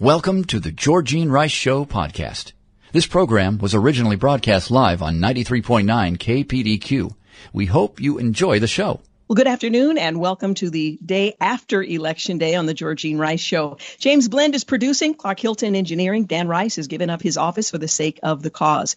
Welcome to the Georgene Rice Show podcast. This program was originally broadcast live on 93.9 KPDQ. We hope you enjoy the show. Well, good afternoon and welcome to the day after Election Day on the Georgene Rice Show. James Blend is producing, Clark Hilton Engineering. Dan Rice has given up his office for the sake of the cause.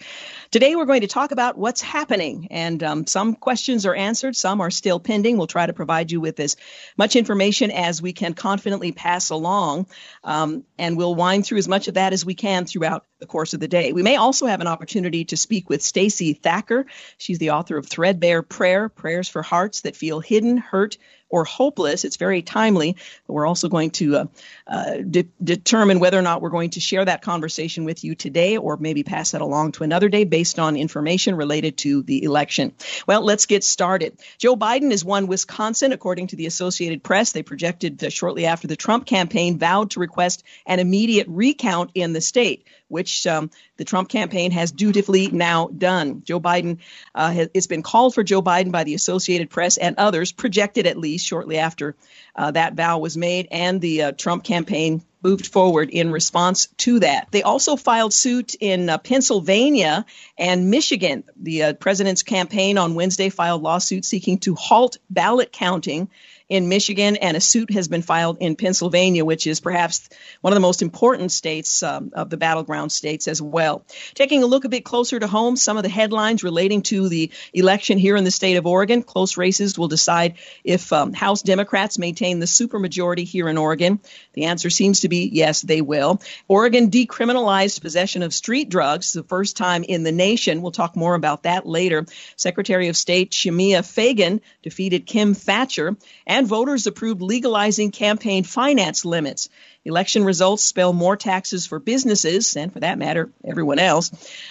Today we're going to talk about what's happening, and um, some questions are answered, some are still pending. We'll try to provide you with as much information as we can confidently pass along, um, and we'll wind through as much of that as we can throughout the course of the day. We may also have an opportunity to speak with Stacey Thacker. She's the author of Threadbare Prayer, Prayers for Hearts That Feel Hidden, Hurt, or hopeless. It's very timely. We're also going to uh, uh, de- determine whether or not we're going to share that conversation with you today or maybe pass that along to another day based on information related to the election. Well, let's get started. Joe Biden has won Wisconsin, according to the Associated Press. They projected shortly after the Trump campaign vowed to request an immediate recount in the state which um, the Trump campaign has dutifully now done. Joe Biden, uh, has, it's been called for Joe Biden by the Associated Press and others, projected at least shortly after uh, that vow was made, and the uh, Trump campaign moved forward in response to that. They also filed suit in uh, Pennsylvania and Michigan. The uh, president's campaign on Wednesday filed lawsuits seeking to halt ballot counting in Michigan, and a suit has been filed in Pennsylvania, which is perhaps one of the most important states um, of the battleground states as well. Taking a look a bit closer to home, some of the headlines relating to the election here in the state of Oregon. Close races will decide if um, House Democrats maintain the supermajority here in Oregon. The answer seems to be yes, they will. Oregon decriminalized possession of street drugs, the first time in the nation. We'll talk more about that later. Secretary of State Shemia Fagan defeated Kim Thatcher. And and voters approved legalizing campaign finance limits. Election results spell more taxes for businesses and, for that matter, everyone else.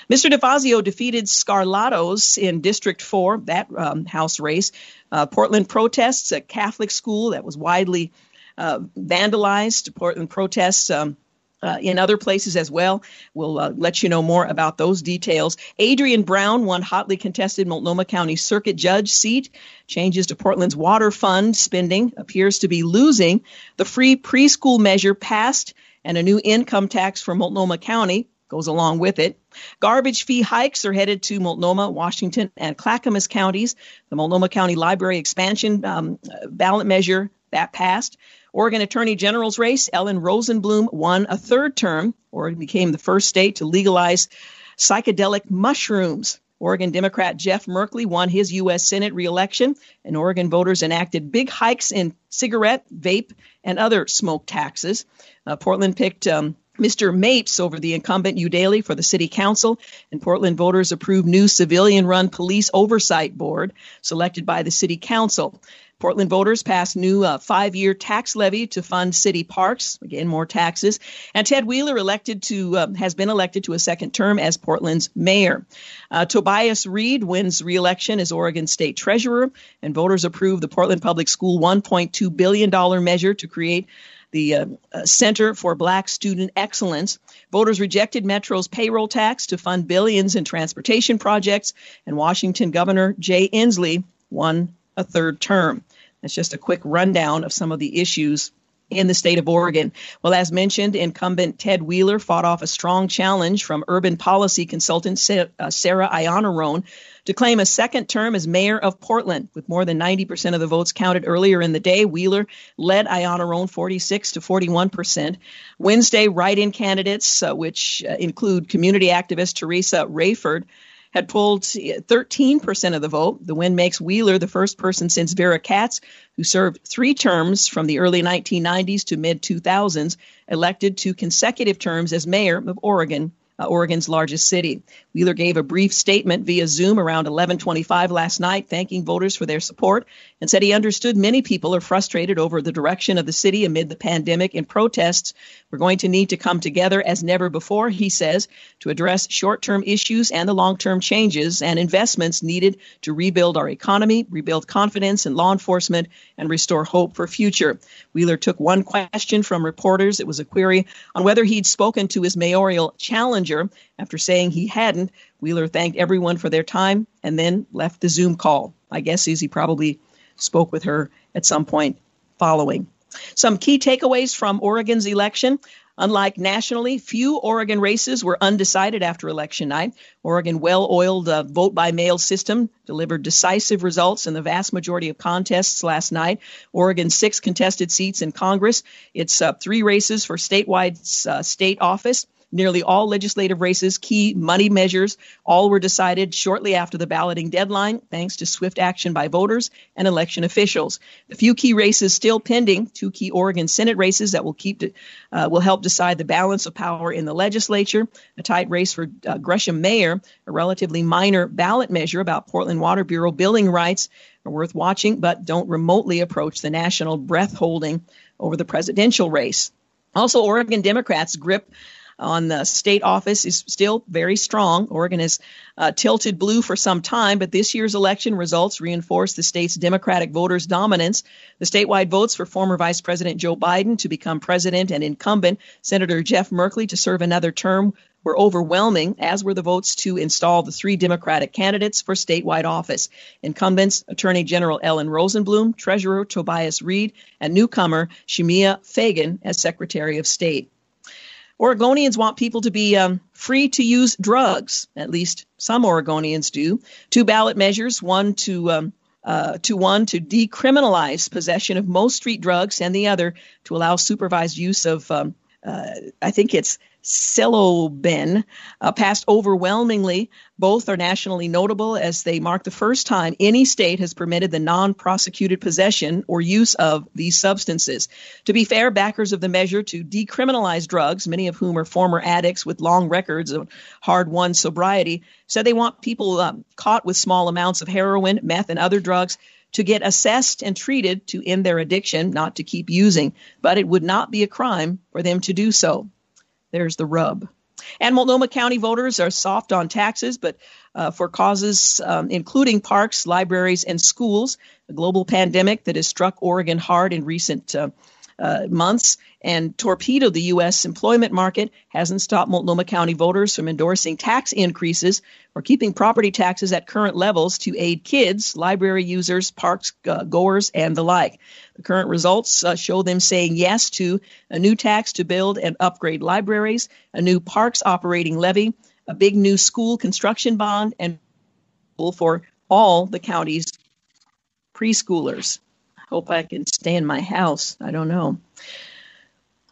Mr. DeFazio defeated Skarlatos in District 4, that um, House race. Uh, Portland protests, a Catholic school that was widely uh, vandalized. Portland protests. Um, uh, in other places as well. We'll uh, let you know more about those details. Adrian Brown won hotly contested Multnomah County Circuit Judge seat. Changes to Portland's water fund spending appears to be losing. The free preschool measure passed, and a new income tax for Multnomah County goes along with it. Garbage fee hikes are headed to Multnomah, Washington, and Clackamas counties. The Multnomah County Library expansion um, ballot measure that passed. Oregon Attorney General's race, Ellen Rosenblum won a third term. Oregon became the first state to legalize psychedelic mushrooms. Oregon Democrat Jeff Merkley won his U.S. Senate reelection, and Oregon voters enacted big hikes in cigarette, vape, and other smoke taxes. Uh, Portland picked um, Mr. Mapps over the incumbent Eudaly for the city council, and Portland voters approved new civilian run police oversight board selected by the city council. Portland voters passed new uh, five-year tax levy to fund city parks. Again, more taxes. And Ted Wheeler elected to uh, has been elected to a second term as Portland's mayor. Uh, Tobias Read wins re-election as Oregon State Treasurer, and voters approved the Portland Public School 1.2 billion dollar measure to create the uh, uh, Center for Black Student Excellence. Voters rejected Metro's payroll tax to fund billions in transportation projects, and Washington Governor Jay Inslee won a third term. That's just a quick rundown of some of the issues in the state of Oregon. Well, as mentioned, incumbent Ted Wheeler fought off a strong challenge from urban policy consultant uh, Sarah Iannarone to claim a second term as mayor of Portland. With more than 90% of the votes counted earlier in the day, Wheeler led Iannarone 46 to 41%. Wednesday, write-in candidates, uh, which uh, include community activist Teressa Raiford, had pulled 13% of the vote. The win makes Wheeler the first person since Vera Katz, who served three terms from the early 1990s to mid 2000s, elected to consecutive terms as mayor of Oregon uh, Oregon's largest city. Wheeler gave a brief statement via Zoom around 11:25 last night, thanking voters for their support, and said he understood many people are frustrated over the direction of the city amid the pandemic and protests. We're going to need to come together as never before, he says, to address short-term issues and the long-term changes and investments needed to rebuild our economy, rebuild confidence in law enforcement, and restore hope for future. Wheeler took one question from reporters. It was a query on whether he'd spoken to his mayoral challenger. After saying he hadn't, Wheeler thanked everyone for their time and then left the Zoom call. My guess is he probably spoke with her at some point following. Some key takeaways from Oregon's election. Unlike nationally, few Oregon races were undecided after election night. Oregon well oiled uh, vote by mail system delivered decisive results in the vast majority of contests last night. Oregon's six contested seats in Congress. It's uh, three races for statewide uh, state office. Nearly all legislative races, key money measures, all were decided shortly after the balloting deadline, thanks to swift action by voters and election officials. The few key races still pending, two key Oregon Senate races that will keep uh, will help decide the balance of power in the legislature. A tight race for uh, Gresham Mayor, a relatively minor ballot measure about Portland Water Bureau billing rights, are worth watching, but don't remotely approach the national breath holding over the presidential race. Also, Oregon Democrats' grip on the state office is still very strong. Oregon has uh, tilted blue for some time, but this year's election results reinforce the state's Democratic voters' dominance. The statewide votes for former Vice President Joe Biden to become president and incumbent Senator Jeff Merkley to serve another term were overwhelming, as were the votes to install the three Democratic candidates for statewide office. Incumbents Attorney General Ellen Rosenblum, Treasurer Tobias Read, and newcomer Shemia Fagan as Secretary of State. Oregonians want people to be um, free to use drugs. At least some Oregonians do. Two ballot measures: one to um, uh, to one to decriminalize possession of most street drugs, and the other to allow supervised use of um, uh, I think it's Psilocybin, uh, passed overwhelmingly. Both are nationally notable as they mark the first time any state has permitted the non prosecuted possession or use of these substances. To be fair, backers of the measure to decriminalize drugs, many of whom are former addicts with long records of hard won sobriety, said they want people um, caught with small amounts of heroin, meth, and other drugs to get assessed and treated to end their addiction, not to keep using, but it would not be a crime for them to do so. There's the rub. And Multnomah County voters are soft on taxes, but uh, for causes um, including parks, libraries, and schools. The global pandemic that has struck Oregon hard in recent uh, uh, months and torpedoed the U.S. employment market hasn't stopped Multnomah County voters from endorsing tax increases or keeping property taxes at current levels to aid kids, library users, parks uh, goers, and the like. The current results uh, show them saying yes to a new tax to build and upgrade libraries, a new parks operating levy, a big new school construction bond, and for all the county's preschoolers. Hope I can stay in my house. I don't know.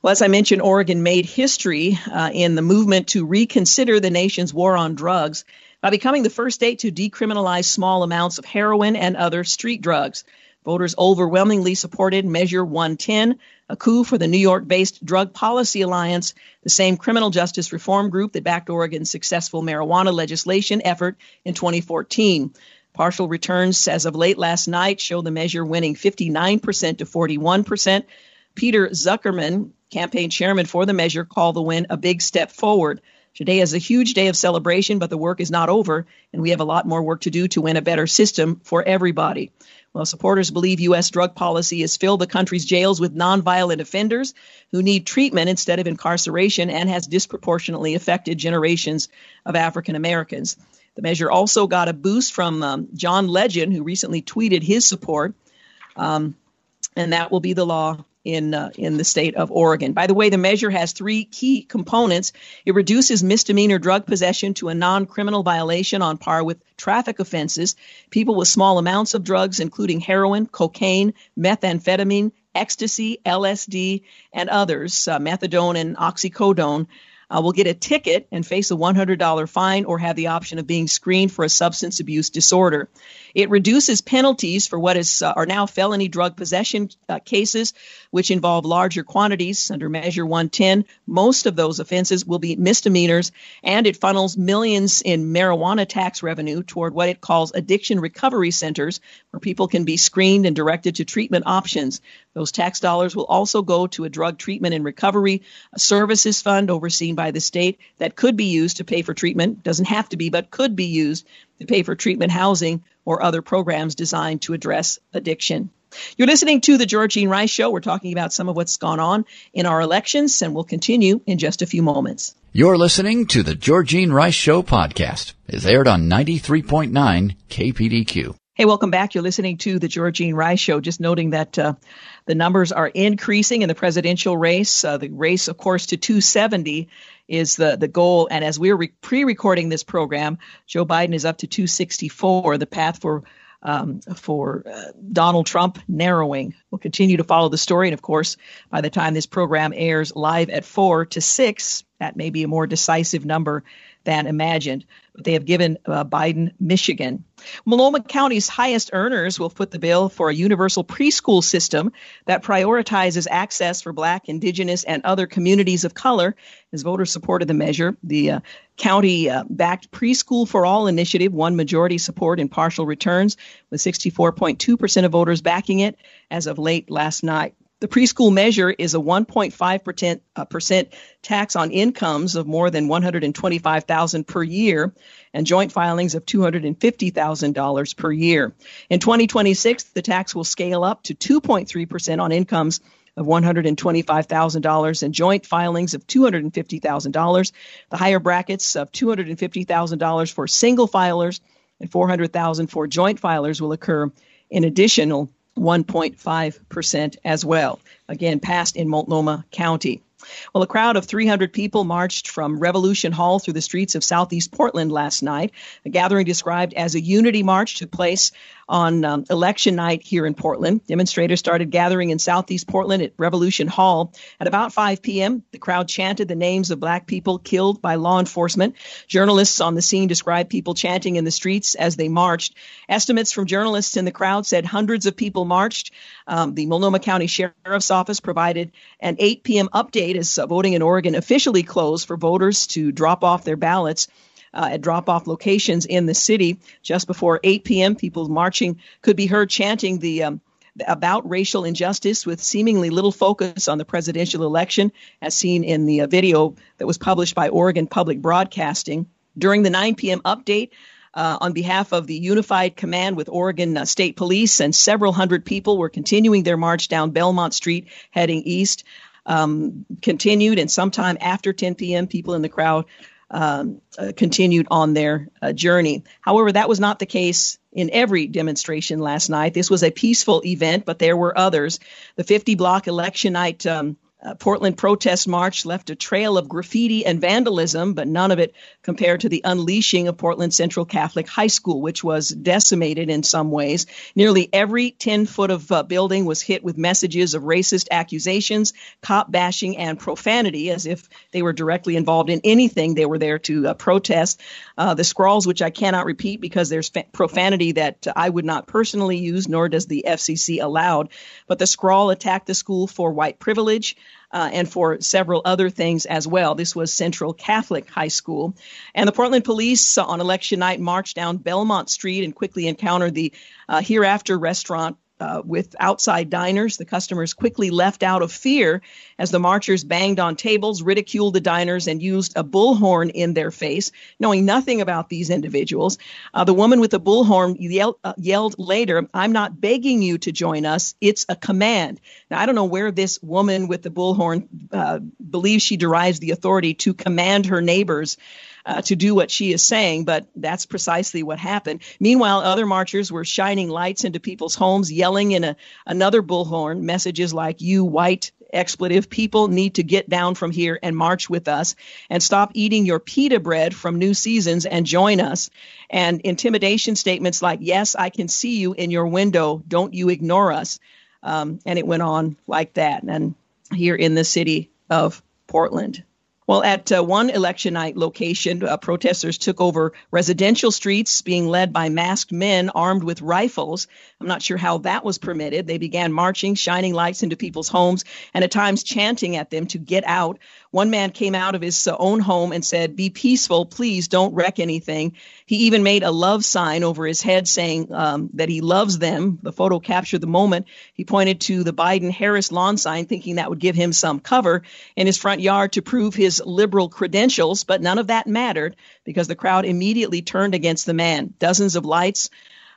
Well, as I mentioned, Oregon made history uh, in the movement to reconsider the nation's war on drugs by becoming the first state to decriminalize small amounts of heroin and other street drugs. Voters overwhelmingly supported Measure 110, a coup for the New York based Drug Policy Alliance, the same criminal justice reform group that backed Oregon's successful marijuana legislation effort in 2014. Partial returns as of late last night show the measure winning 59% to 41%. Peter Zuckerman, campaign chairman for the measure, called the win a big step forward. Today is a huge day of celebration, but the work is not over, and we have a lot more work to do to win a better system for everybody. Well, supporters believe U.S. drug policy has filled the country's jails with nonviolent offenders who need treatment instead of incarceration and has disproportionately affected generations of African Americans. The measure also got a boost from um, John Legend, who recently tweeted his support, um, and that will be the law in uh, in the state of Oregon. By the way, the measure has three key components. It reduces misdemeanor drug possession to a non-criminal violation on par with traffic offenses. People with small amounts of drugs, including heroin, cocaine, methamphetamine, ecstasy, LSD, and others, uh, methadone and oxycodone, uh, will get a ticket and face a $100 fine or have the option of being screened for a substance abuse disorder. It reduces penalties for what is uh, are now felony drug possession uh, cases, which involve larger quantities under Measure 110. Most of those offenses will be misdemeanors, and it funnels millions in marijuana tax revenue toward what it calls addiction recovery centers, where people can be screened and directed to treatment options. Those tax dollars will also go to a drug treatment and recovery services fund overseen by the state that could be used to pay for treatment. Doesn't have to be, but could be used to pay for treatment housing or other programs designed to address addiction. You're listening to the Georgene Rice Show. We're talking about some of what's gone on in our elections, and we'll continue in just a few moments. You're listening to the Georgene Rice Show podcast. It's aired on 93.9 KPDQ. Hey, welcome back. You're listening to the Georgene Rice Show. Just noting that uh, the numbers are increasing in the presidential race. Uh, the race, of course, to 270 is the, the goal. And as we're re- pre recording this program, Joe Biden is up to 264. The path for um, for uh, Donald Trump narrowing. We'll continue to follow the story. And of course, by the time this program airs live at 4 to 6, that may be a more decisive number than imagined they have given uh, Biden Michigan. Multnomah County's highest earners will foot the bill for a universal preschool system that prioritizes access for Black, Indigenous, and other communities of color. As voters supported the measure, the uh, county uh, backed Preschool for All initiative won majority support in partial returns, with 64.2% of voters backing it as of late last night. The preschool measure is a 1.5% uh, percent tax on incomes of more than 125,000 per year and joint filings of $250,000 per year. In 2026, the tax will scale up to 2.3% on incomes of $125,000 and joint filings of $250,000. The higher brackets of $250,000 for single filers and 400,000 for joint filers will occur in additional 1.5% as well. Again, passed in Multnomah County. Well, a crowd of 300 people marched from Revolution Hall through the streets of southeast Portland last night. A gathering described as a unity march took place on um, election night here in Portland. Demonstrators started gathering in southeast Portland at Revolution Hall. At about 5 p.m., the crowd chanted the names of black people killed by law enforcement. Journalists on the scene described people chanting in the streets as they marched. Estimates from journalists in the crowd said hundreds of people marched. Um, the Multnomah County Sheriff's Office provided an 8 p.m. update as uh, voting in Oregon officially closed for voters to drop off their ballots uh, at drop off locations in the city. Just before 8 p.m., people marching could be heard chanting the um, about racial injustice with seemingly little focus on the presidential election, as seen in the uh, video that was published by Oregon Public Broadcasting. During the 9 p.m. update, uh, on behalf of the Unified Command with Oregon uh, State Police, and several hundred people were continuing their march down Belmont Street, heading east. Um, continued, and sometime after 10 p.m., people in the crowd um, uh, continued on their uh, journey. However, that was not the case in every demonstration last night. This was a peaceful event, but there were others. The 50 block election night um, uh, Portland protest march left a trail of graffiti and vandalism, but none of it compared to the unleashing of Portland Central Catholic High School, which was decimated in some ways. Nearly every 10 foot of uh, building was hit with messages of racist accusations, cop bashing, and profanity, as if they were directly involved in anything they were there to uh, protest. Uh, the scrawls, which I cannot repeat because there's fa- profanity that I would not personally use, nor does the FCC allowed, but the scrawl attacked the school for white privilege uh, and for several other things as well. This was Central Catholic High School. And the Portland police uh, on election night marched down Belmont Street and quickly encountered the uh, Hereafter restaurant uh, with outside diners. The customers quickly left out of fear as the marchers banged on tables, ridiculed the diners, and used a bullhorn in their face, knowing nothing about these individuals. Uh, the woman with the bullhorn yelled, uh, yelled later, I'm not begging you to join us, it's a command. Now, I don't know where this woman with the bullhorn uh, believes she derives the authority to command her neighbors uh, to do what she is saying, but that's precisely what happened. Meanwhile, other marchers were shining lights into people's homes, yelling in a, another bullhorn messages like, You white expletive people need to get down from here and march with us and stop eating your pita bread from New Seasons and join us. And intimidation statements like, Yes, I can see you in your window. Don't you ignore us. Um, and it went on like that. And here in the city of Portland. Well, at uh, one election night location, uh, protesters took over residential streets being led by masked men armed with rifles. I'm not sure how that was permitted. They began marching, shining lights into people's homes, and at times chanting at them to get out. One man came out of his own home and said, Be peaceful, please don't wreck anything. He even made a love sign over his head saying um, that he loves them. The photo captured the moment. He pointed to the Biden Harris lawn sign, thinking that would give him some cover in his front yard to prove his liberal credentials, but none of that mattered because the crowd immediately turned against the man. Dozens of lights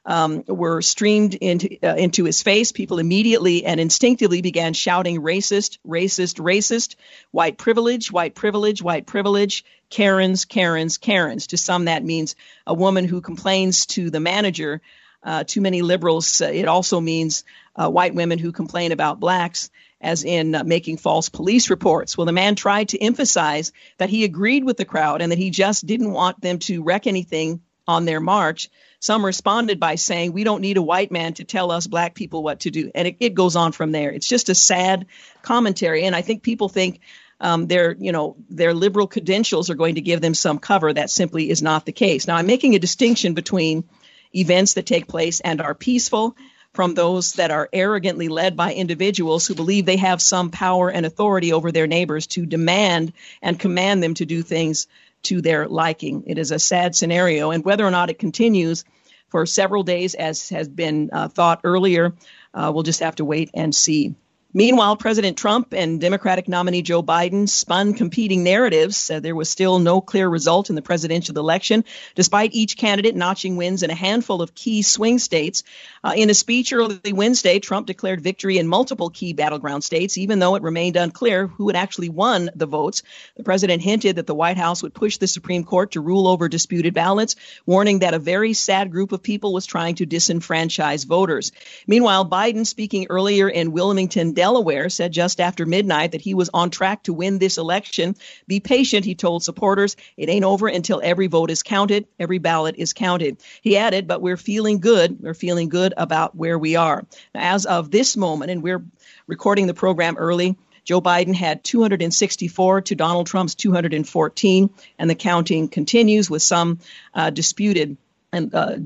um, were streamed into uh, into his face. People immediately and instinctively began shouting "racist, racist, racist," "white privilege, white privilege, white privilege," "Karens, Karens, Karens." To some, that means a woman who complains to the manager. Uh, too many liberals. Uh, it also means uh, white women who complain about blacks as in uh, making false police reports. Well, the man tried to emphasize that he agreed with the crowd and that he just didn't want them to wreck anything on their march. Some responded by saying, We don't need a white man to tell us black people what to do. And it, it goes on from there. It's just a sad commentary. And I think people think um, their, you know, their liberal credentials are going to give them some cover. That simply is not the case. Now, I'm making a distinction between events that take place and are peaceful from those that are arrogantly led by individuals who believe they have some power and authority over their neighbors to demand and command them to do things to their liking. It is a sad scenario, and whether or not it continues for several days, as has been uh, thought earlier, uh, we'll just have to wait and see. Meanwhile, President Trump and Democratic nominee Joe Biden spun competing narratives. Uh, there was still no clear result in the presidential election, despite each candidate notching wins in a handful of key swing states. Uh, in a speech early Wednesday, Trump declared victory in multiple key battleground states, even though it remained unclear who had actually won the votes. The president hinted that the White House would push the Supreme Court to rule over disputed ballots, warning that a very sad group of people was trying to disenfranchise voters. Meanwhile, Biden, speaking earlier in Wilmington, Delaware said just after midnight that he was on track to win this election. Be patient, he told supporters. It ain't over until every vote is counted, every ballot is counted. He added, but we're feeling good. We're feeling good about where we are. Now, as of this moment, and we're recording the program early, Joe Biden had 264 to Donald Trump's 214, and the counting continues with some uh, disputed and uh,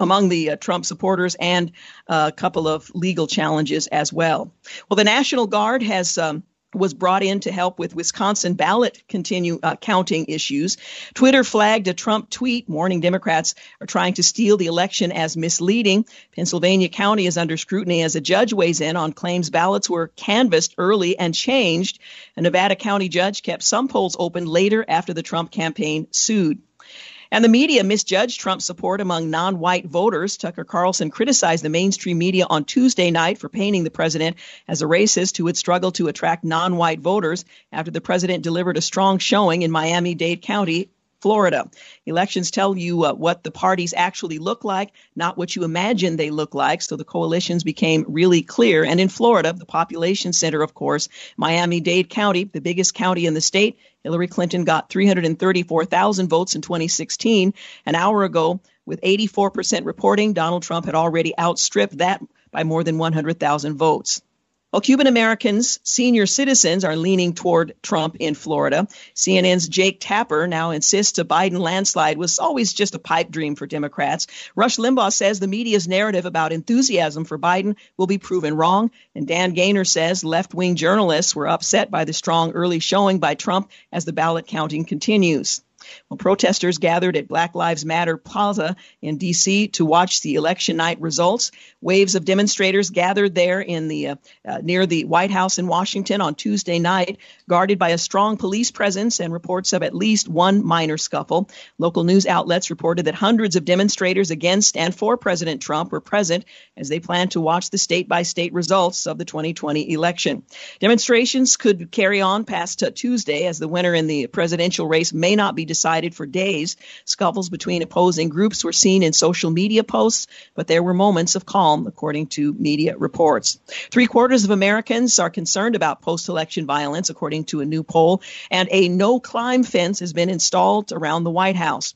among the uh, Trump supporters, and a couple of legal challenges as well. Well, the National Guard has. Um, was brought in to help with Wisconsin ballot continue uh, counting issues. Twitter flagged a Trump tweet warning Democrats are trying to steal the election as misleading. Pennsylvania County is under scrutiny as a judge weighs in on claims ballots were canvassed early and changed. A Nevada County judge kept some polls open later after the Trump campaign sued. And the media misjudged Trump's support among non white voters. Tucker Carlson criticized the mainstream media on Tuesday night for painting the president as a racist who would struggle to attract non white voters after the president delivered a strong showing in Miami Dade County Florida. Elections tell you uh, what the parties actually look like, not what you imagine they look like. So the coalitions became really clear. And in Florida, the population center, of course, Miami Dade County, the biggest county in the state, Hillary Clinton got 334,000 votes in 2016. An hour ago, with 84% reporting, Donald Trump had already outstripped that by more than 100,000 votes. Well, Cuban Americans, senior citizens, are leaning toward Trump in Florida. CNN's Jake Tapper now insists a Biden landslide was always just a pipe dream for Democrats. Rush Limbaugh says the media's narrative about enthusiasm for Biden will be proven wrong. And Dan Gainor says left wing journalists were upset by the strong early showing by Trump as the ballot counting continues. Well, protesters gathered at Black Lives Matter Plaza in D.C. to watch the election night results. Waves of demonstrators gathered there in the uh, uh, near the White House in Washington on Tuesday night, guarded by a strong police presence and reports of at least one minor scuffle. Local news outlets reported that hundreds of demonstrators against and for President Trump were present as they planned to watch the state-by-state results of the 2020 election. Demonstrations could carry on past uh, Tuesday as the winner in the presidential race may not be decided for days. Scuffles between opposing groups were seen in social media posts, but there were moments of calm, according to media reports. Three quarters of Americans are concerned about post election violence, according to a new poll, and a no climb fence has been installed around the White House.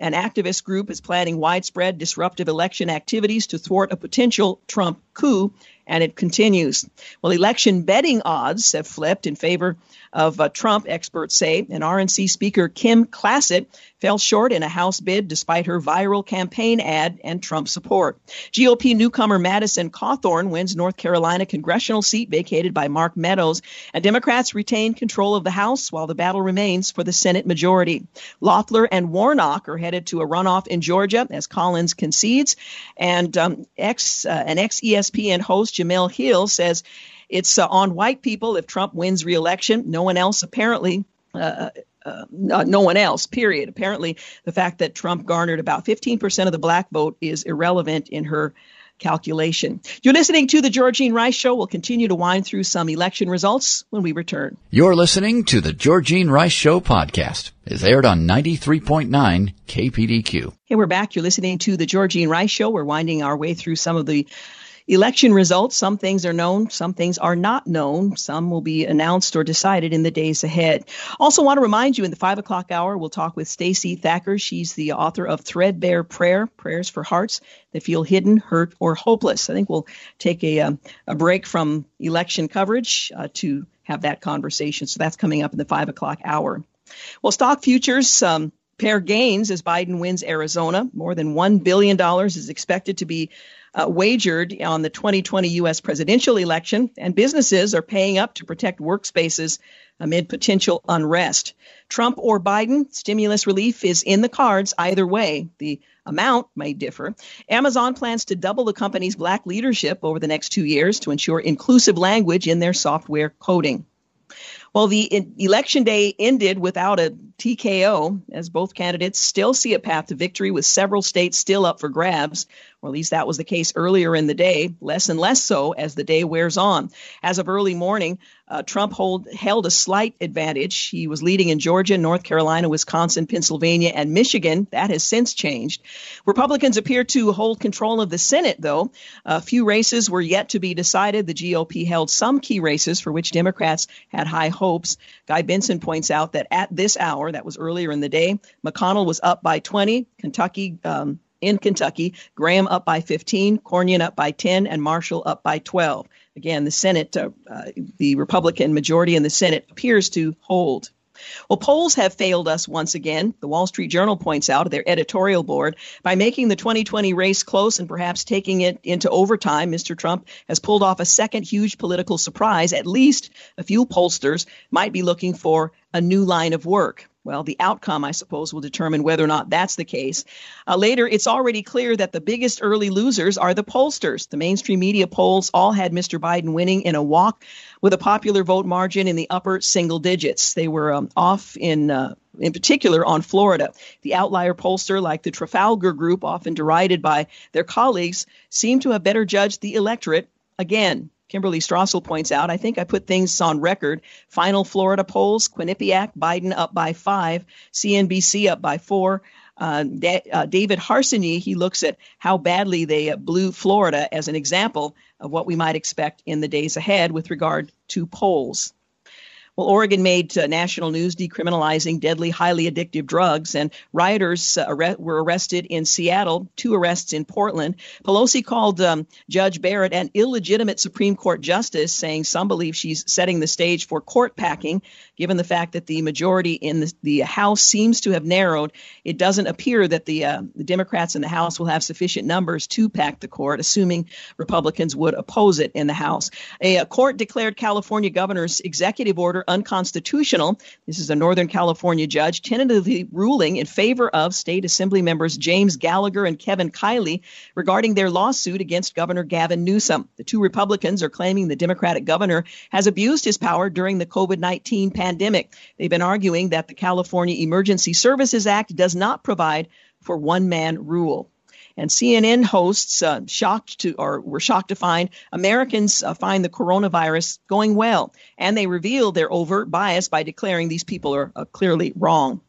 An activist group is planning widespread disruptive election activities to thwart a potential Trump coup and it continues. Well, election betting odds have flipped in favor of uh, Trump, experts say, and RNC Speaker Kim Klacik fell short in a House bid despite her viral campaign ad and Trump support. GOP newcomer Madison Cawthorn wins North Carolina congressional seat vacated by Mark Meadows, and Democrats retain control of the House while the battle remains for the Senate majority. Loeffler and Warnock are headed to a runoff in Georgia as Collins concedes, and um, ex uh, an ex ESPN host Jemele Hill says it's uh, on white people if Trump wins re-election. No one else apparently. Uh, uh, no one else, period. Apparently, the fact that Trump garnered about 15% of the black vote is irrelevant in her calculation. You're listening to the Georgene Rice Show. We'll continue to wind through some election results when we return. You're listening to the Georgene Rice Show podcast. It's aired on 93.9 KPDQ. Hey, we're back. You're listening to the Georgene Rice Show. We're winding our way through some of the Election results, some things are known, some things are not known. Some will be announced or decided in the days ahead. Also want to remind you in the five o'clock hour, we'll talk with Stacey Thacker. She's the author of Threadbare Prayer, Prayers for Hearts that Feel Hidden, Hurt, or Hopeless. I think we'll take a, um, a break from election coverage uh, to have that conversation. So that's coming up in the five o'clock hour. Well, stock futures, um, pair gains as Biden wins Arizona. More than $1 billion is expected to be uh, wagered on the 2020 U.S. presidential election, and businesses are paying up to protect workspaces amid potential unrest. Trump or Biden, stimulus relief is in the cards either way. The amount may differ. Amazon plans to double the company's black leadership over the next two years to ensure inclusive language in their software coding. Well, the election day ended without a TKO, as both candidates still see a path to victory with several states still up for grabs or at least that was the case earlier in the day, less and less so as the day wears on. As of early morning, uh, Trump hold, held a slight advantage. He was leading in Georgia, North Carolina, Wisconsin, Pennsylvania, and Michigan. That has since changed. Republicans appear to hold control of the Senate, though. A few races were yet to be decided. The GOP held some key races for which Democrats had high hopes. Guy Benson points out that at this hour, that was earlier in the day, McConnell was up by 20. Kentucky um, in Kentucky. Graham up by 15, Cornyn up by 10, and Marshall up by 12. Again, the Senate, uh, uh, the Republican majority in the Senate appears to hold. Well, polls have failed us once again. The Wall Street Journal points out their editorial board by making the 2020 race close and perhaps taking it into overtime. Mr. Trump has pulled off a second huge political surprise. At least a few pollsters might be looking for a new line of work. Well, the outcome, I suppose, will determine whether or not that's the case. Uh, later, it's already clear that the biggest early losers are the pollsters. The mainstream media polls all had Mr. Biden winning in a walk with a popular vote margin in the upper single digits. They were um, off in. Uh, in particular on Florida. The outlier pollster, like the Trafalgar Group, often derided by their colleagues, seemed to have better judged the electorate again. Kimberly Strassel points out, I think I put things on record. Final Florida polls, Quinnipiac, Biden up by five, CNBC up by four. Uh, da- uh, David Harsanyi, he looks at how badly they uh, blew Florida as an example of what we might expect in the days ahead with regard to polls. Well, Oregon made uh, national news decriminalizing deadly, highly addictive drugs, and rioters uh, arre- were arrested in Seattle, two arrests in Portland. Pelosi called um, Judge Barrett an illegitimate Supreme Court justice, saying some believe she's setting the stage for court packing. Given the fact that the majority in the, the House seems to have narrowed, it doesn't appear that the, uh, the Democrats in the House will have sufficient numbers to pack the court, assuming Republicans would oppose it in the House. A, a court declared California governor's executive order unconstitutional. This is a Northern California judge tentatively ruling in favor of state assembly members James Gallagher and Kevin Kiley regarding their lawsuit against Governor Gavin Newsom. The two Republicans are claiming the Democratic governor has abused his power during the COVID 19 pandemic. They've been arguing that the California Emergency Services Act does not provide for one man rule. And CNN hosts uh, shocked to or were shocked to find Americans uh, find the coronavirus going well, and they reveal their overt bias by declaring these people are uh, clearly wrong.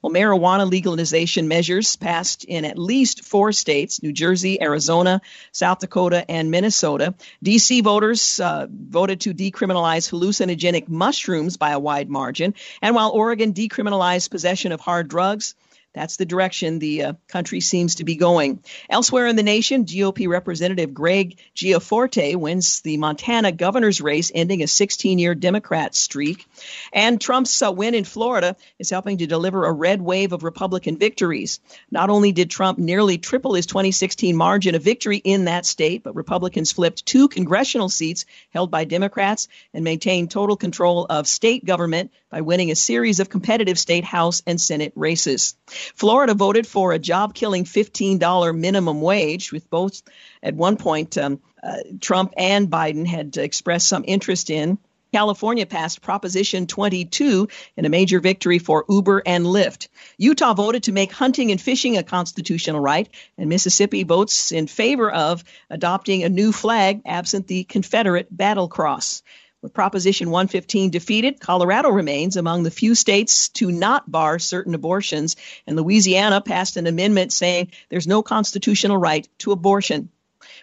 Well, marijuana legalization measures passed in at least four states New Jersey, Arizona, South Dakota, and Minnesota. D.C. voters uh, voted to decriminalize hallucinogenic mushrooms by a wide margin. And while Oregon decriminalized possession of hard drugs, that's the direction the uh, country seems to be going. Elsewhere in the nation, GOP Representative Greg Gianforte wins the Montana governor's race, ending a 16 year Democrat streak. And Trump's uh, win in Florida is helping to deliver a red wave of Republican victories. Not only did Trump nearly triple his 2016 margin of victory in that state, but Republicans flipped two congressional seats held by Democrats and maintained total control of state government by winning a series of competitive state House and Senate races. Florida voted for a job killing $15 minimum wage, with both at one point um, uh, Trump and Biden had expressed some interest in. California passed Proposition 22 in a major victory for Uber and Lyft. Utah voted to make hunting and fishing a constitutional right, and Mississippi votes in favor of adopting a new flag absent the Confederate battle cross. With Proposition 115 defeated, Colorado remains among the few states to not bar certain abortions, and Louisiana passed an amendment saying there's no constitutional right to abortion.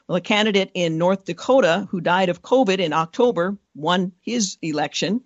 Well, a candidate in North Dakota who died of COVID in October won his election.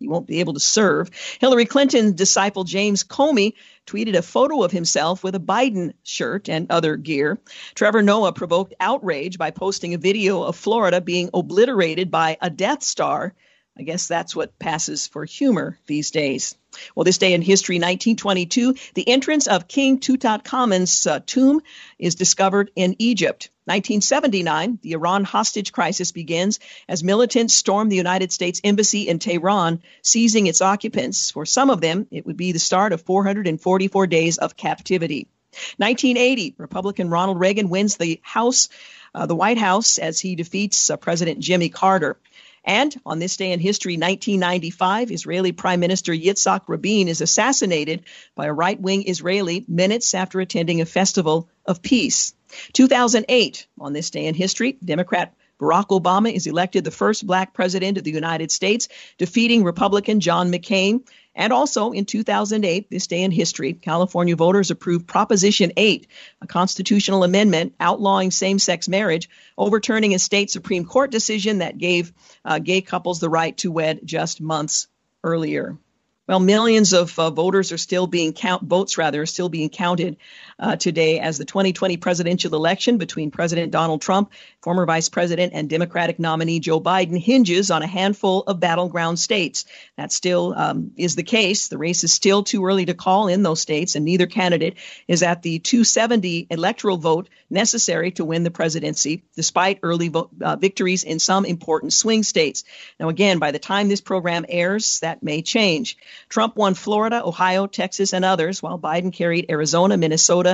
He won't be able to serve. Hillary Clinton's disciple James Comey tweeted a photo of himself with a Biden shirt and other gear. Trevor Noah provoked outrage by posting a video of Florida being obliterated by a Death Star. I guess that's what passes for humor these days. Well, this day in history, 1922, the entrance of King Tutankhamun's uh, tomb is discovered in Egypt. 1979, the Iran hostage crisis begins as militants storm the United States Embassy in Tehran, seizing its occupants. For some of them, it would be the start of 444 days of captivity. 1980, Republican Ronald Reagan wins the House, uh, the White House, as he defeats uh, President Jimmy Carter. And on this day in history, 1995, Israeli Prime Minister Yitzhak Rabin is assassinated by a right wing Israeli minutes after attending a festival of peace. 2008, on this day in history, Democrat Barack Obama is elected the first black president of the United States, defeating Republican John McCain. And also in 2008, this day in history, California voters approved Proposition 8, a constitutional amendment outlawing same sex marriage, overturning a state Supreme Court decision that gave uh, gay couples the right to wed just months earlier. Well, millions of uh, voters are still being count votes rather are still being counted uh, today as the 2020 presidential election between President Donald Trump, former Vice President, and Democratic nominee Joe Biden hinges on a handful of battleground states. That still um, is the case. The race is still too early to call in those states, and neither candidate is at the 270 electoral vote necessary to win the presidency, despite early uh, victories in some important swing states. Now, again, by the time this program airs, that may change. Trump won Florida, Ohio, Texas, and others, while Biden carried Arizona, Minnesota,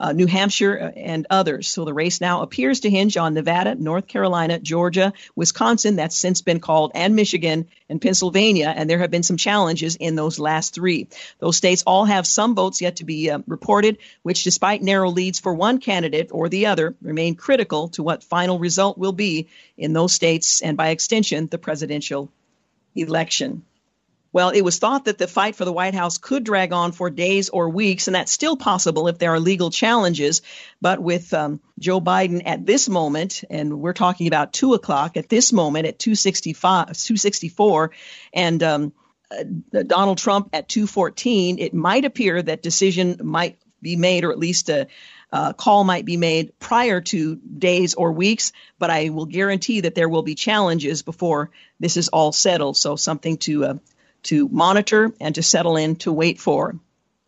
uh, New Hampshire, uh, and others. So the race now appears to hinge on Nevada, North Carolina, Georgia, Wisconsin, that's since been called, and Michigan and Pennsylvania. And there have been some challenges in those last three. Those states all have some votes yet to be uh, reported, which, despite narrow leads for one candidate or the other, remain critical to what final result will be in those states and, by extension, the presidential election. Well, it was thought that the fight for the White House could drag on for days or weeks, and that's still possible if there are legal challenges. But with um, Joe Biden at this moment, and we're talking about two o'clock at this moment at 265, 264, and um, uh, Donald Trump at 214, it might appear that decision might be made, or at least a uh, call might be made prior to days or weeks, but I will guarantee that there will be challenges before this is all settled. So something to uh, to monitor and to settle in to wait for.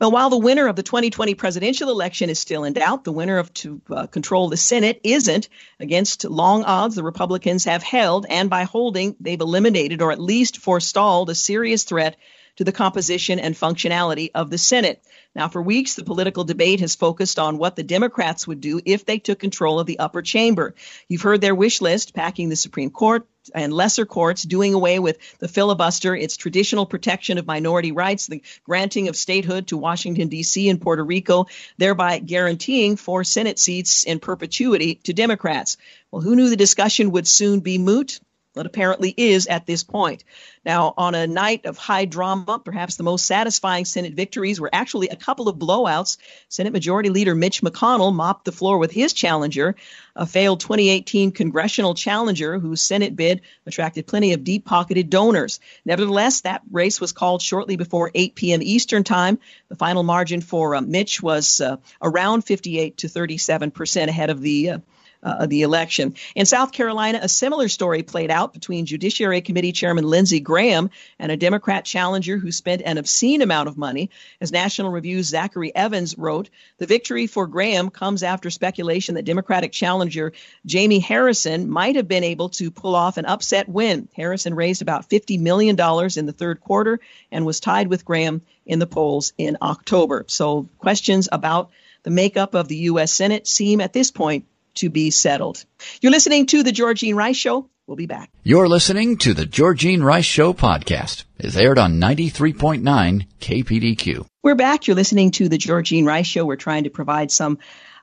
Well, while the winner of the 2020 presidential election is still in doubt, the winner of to uh, control the Senate isn't. Against long odds, the Republicans have held, and by holding, they've eliminated or at least forestalled a serious threat to the composition and functionality of the Senate. Now, for weeks, the political debate has focused on what the Democrats would do if they took control of the upper chamber. You've heard their wish list packing the Supreme Court and lesser courts, doing away with the filibuster, its traditional protection of minority rights, the granting of statehood to Washington, D.C. and Puerto Rico, thereby guaranteeing four Senate seats in perpetuity to Democrats. Well, who knew the discussion would soon be moot? It apparently is at this point. Now, on a night of high drama, perhaps the most satisfying Senate victories were actually a couple of blowouts. Senate Majority Leader Mitch McConnell mopped the floor with his challenger, a failed 2018 congressional challenger whose Senate bid attracted plenty of deep pocketed donors. Nevertheless, that race was called shortly before 8 p.m. Eastern Time. The final margin for uh, Mitch was uh, around 58 to 37 percent ahead of the uh, uh, the election. In South Carolina, a similar story played out between Judiciary Committee Chairman Lindsey Graham and a Democrat challenger who spent an obscene amount of money. As National Review's Zachary Evans wrote, the victory for Graham comes after speculation that Democratic challenger Jamie Harrison might have been able to pull off an upset win. Harrison raised about $50 million in the third quarter and was tied with Graham in the polls in October. So questions about the makeup of the U.S. Senate seem at this point to be settled. You're listening to The Georgene Rice Show. We'll be back. You're listening to The Georgene Rice Show podcast. It's aired on 93.9 KPDQ. We're back. You're listening to The Georgene Rice Show. We're trying to provide some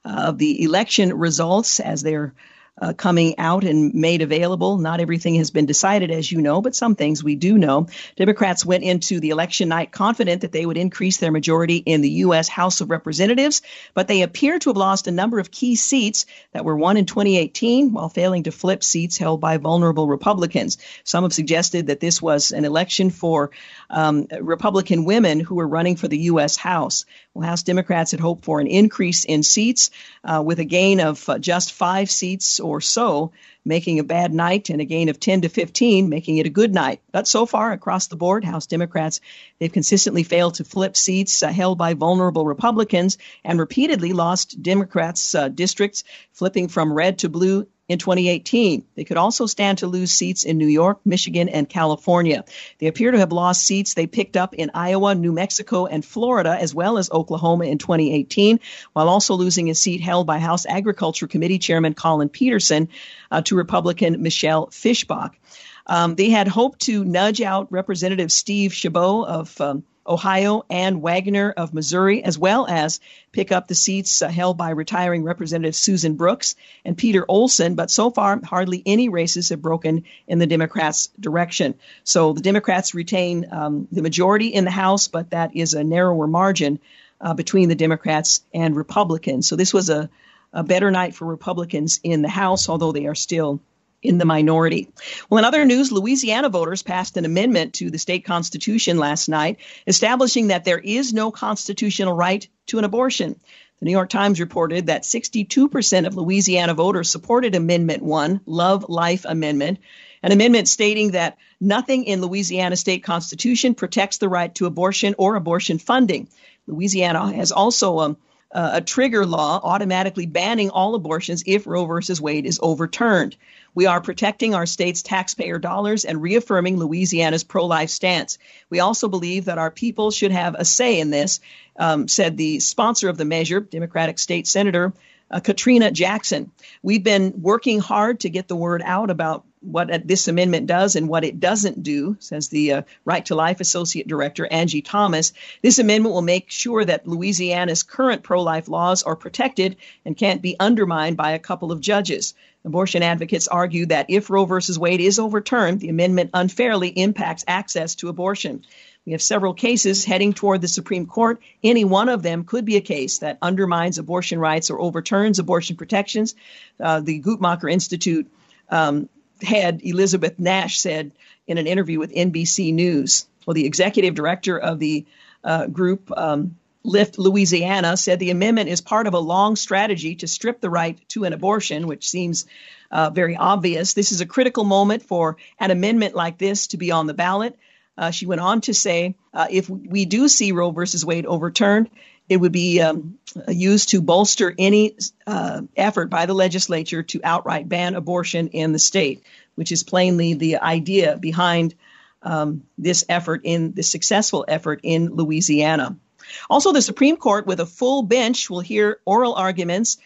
uh, of the election results as they're uh, coming out and made available. Not everything has been decided, as you know, but some things we do know. Democrats went into the election night confident that they would increase their majority in the U.S. House of Representatives, but they appear to have lost a number of key seats that were won in 2018 while failing to flip seats held by vulnerable Republicans. Some have suggested that this was an election for um, Republican women who were running for the U.S. House. Well, House Democrats had hoped for an increase in seats uh, with a gain of uh, just five seats or so, making a bad night, and a gain of 10 to 15, making it a good night. But so far, across the board, House Democrats, they've consistently failed to flip seats uh, held by vulnerable Republicans and repeatedly lost Democrats' uh, districts, flipping from red to blue in 2018. They could also stand to lose seats in New York, Michigan, and California. They appear to have lost seats they picked up in Iowa, New Mexico, and Florida, as well as Oklahoma in 2018, while also losing a seat held by House Agriculture Committee Chairman Collin Peterson uh, to Republican Michelle Fischbach. Um, they had hoped to nudge out Representative Steve Chabot of um, Ohio, Ann Wagner of Missouri, as well as pick up the seats uh, held by retiring Representative Susan Brooks and Peter Olson. But so far, hardly any races have broken in the Democrats' direction. So the Democrats retain um, the majority in the House, but that is a narrower margin uh, between the Democrats and Republicans. So this was a, a better night for Republicans in the House, although they are still in the minority. Well, in other news, Louisiana voters passed an amendment to the state constitution last night establishing that there is no constitutional right to an abortion. The New York Times reported that 62% of Louisiana voters supported Amendment 1, Love Life Amendment, an amendment stating that nothing in Louisiana state constitution protects the right to abortion or abortion funding. Louisiana has also um, uh, a trigger law automatically banning all abortions if Roe versus Wade is overturned. We are protecting our state's taxpayer dollars and reaffirming Louisiana's pro life stance. We also believe that our people should have a say in this, um, said the sponsor of the measure, Democratic State Senator uh, Katrina Jackson. We've been working hard to get the word out about what this amendment does and what it doesn't do, says the uh, Right to Life Associate Director Angie Thomas. This amendment will make sure that Louisiana's current pro life laws are protected and can't be undermined by a couple of judges. Abortion advocates argue that if Roe v. Wade is overturned, the amendment unfairly impacts access to abortion. We have several cases heading toward the Supreme Court. Any one of them could be a case that undermines abortion rights or overturns abortion protections. Uh, the Guttmacher Institute um, head, Elizabeth Nash, said in an interview with NBC News. Well, the executive director of the uh, group, um, Lift Louisiana said the amendment is part of a long strategy to strip the right to an abortion, which seems uh, very obvious. This is a critical moment for an amendment like this to be on the ballot. Uh, she went on to say, uh, if we do see Roe versus Wade overturned, it would be um, used to bolster any uh, effort by the legislature to outright ban abortion in the state, which is plainly the idea behind um, this effort in the successful effort in Louisiana. Also, the Supreme Court, with a full bench, will hear oral arguments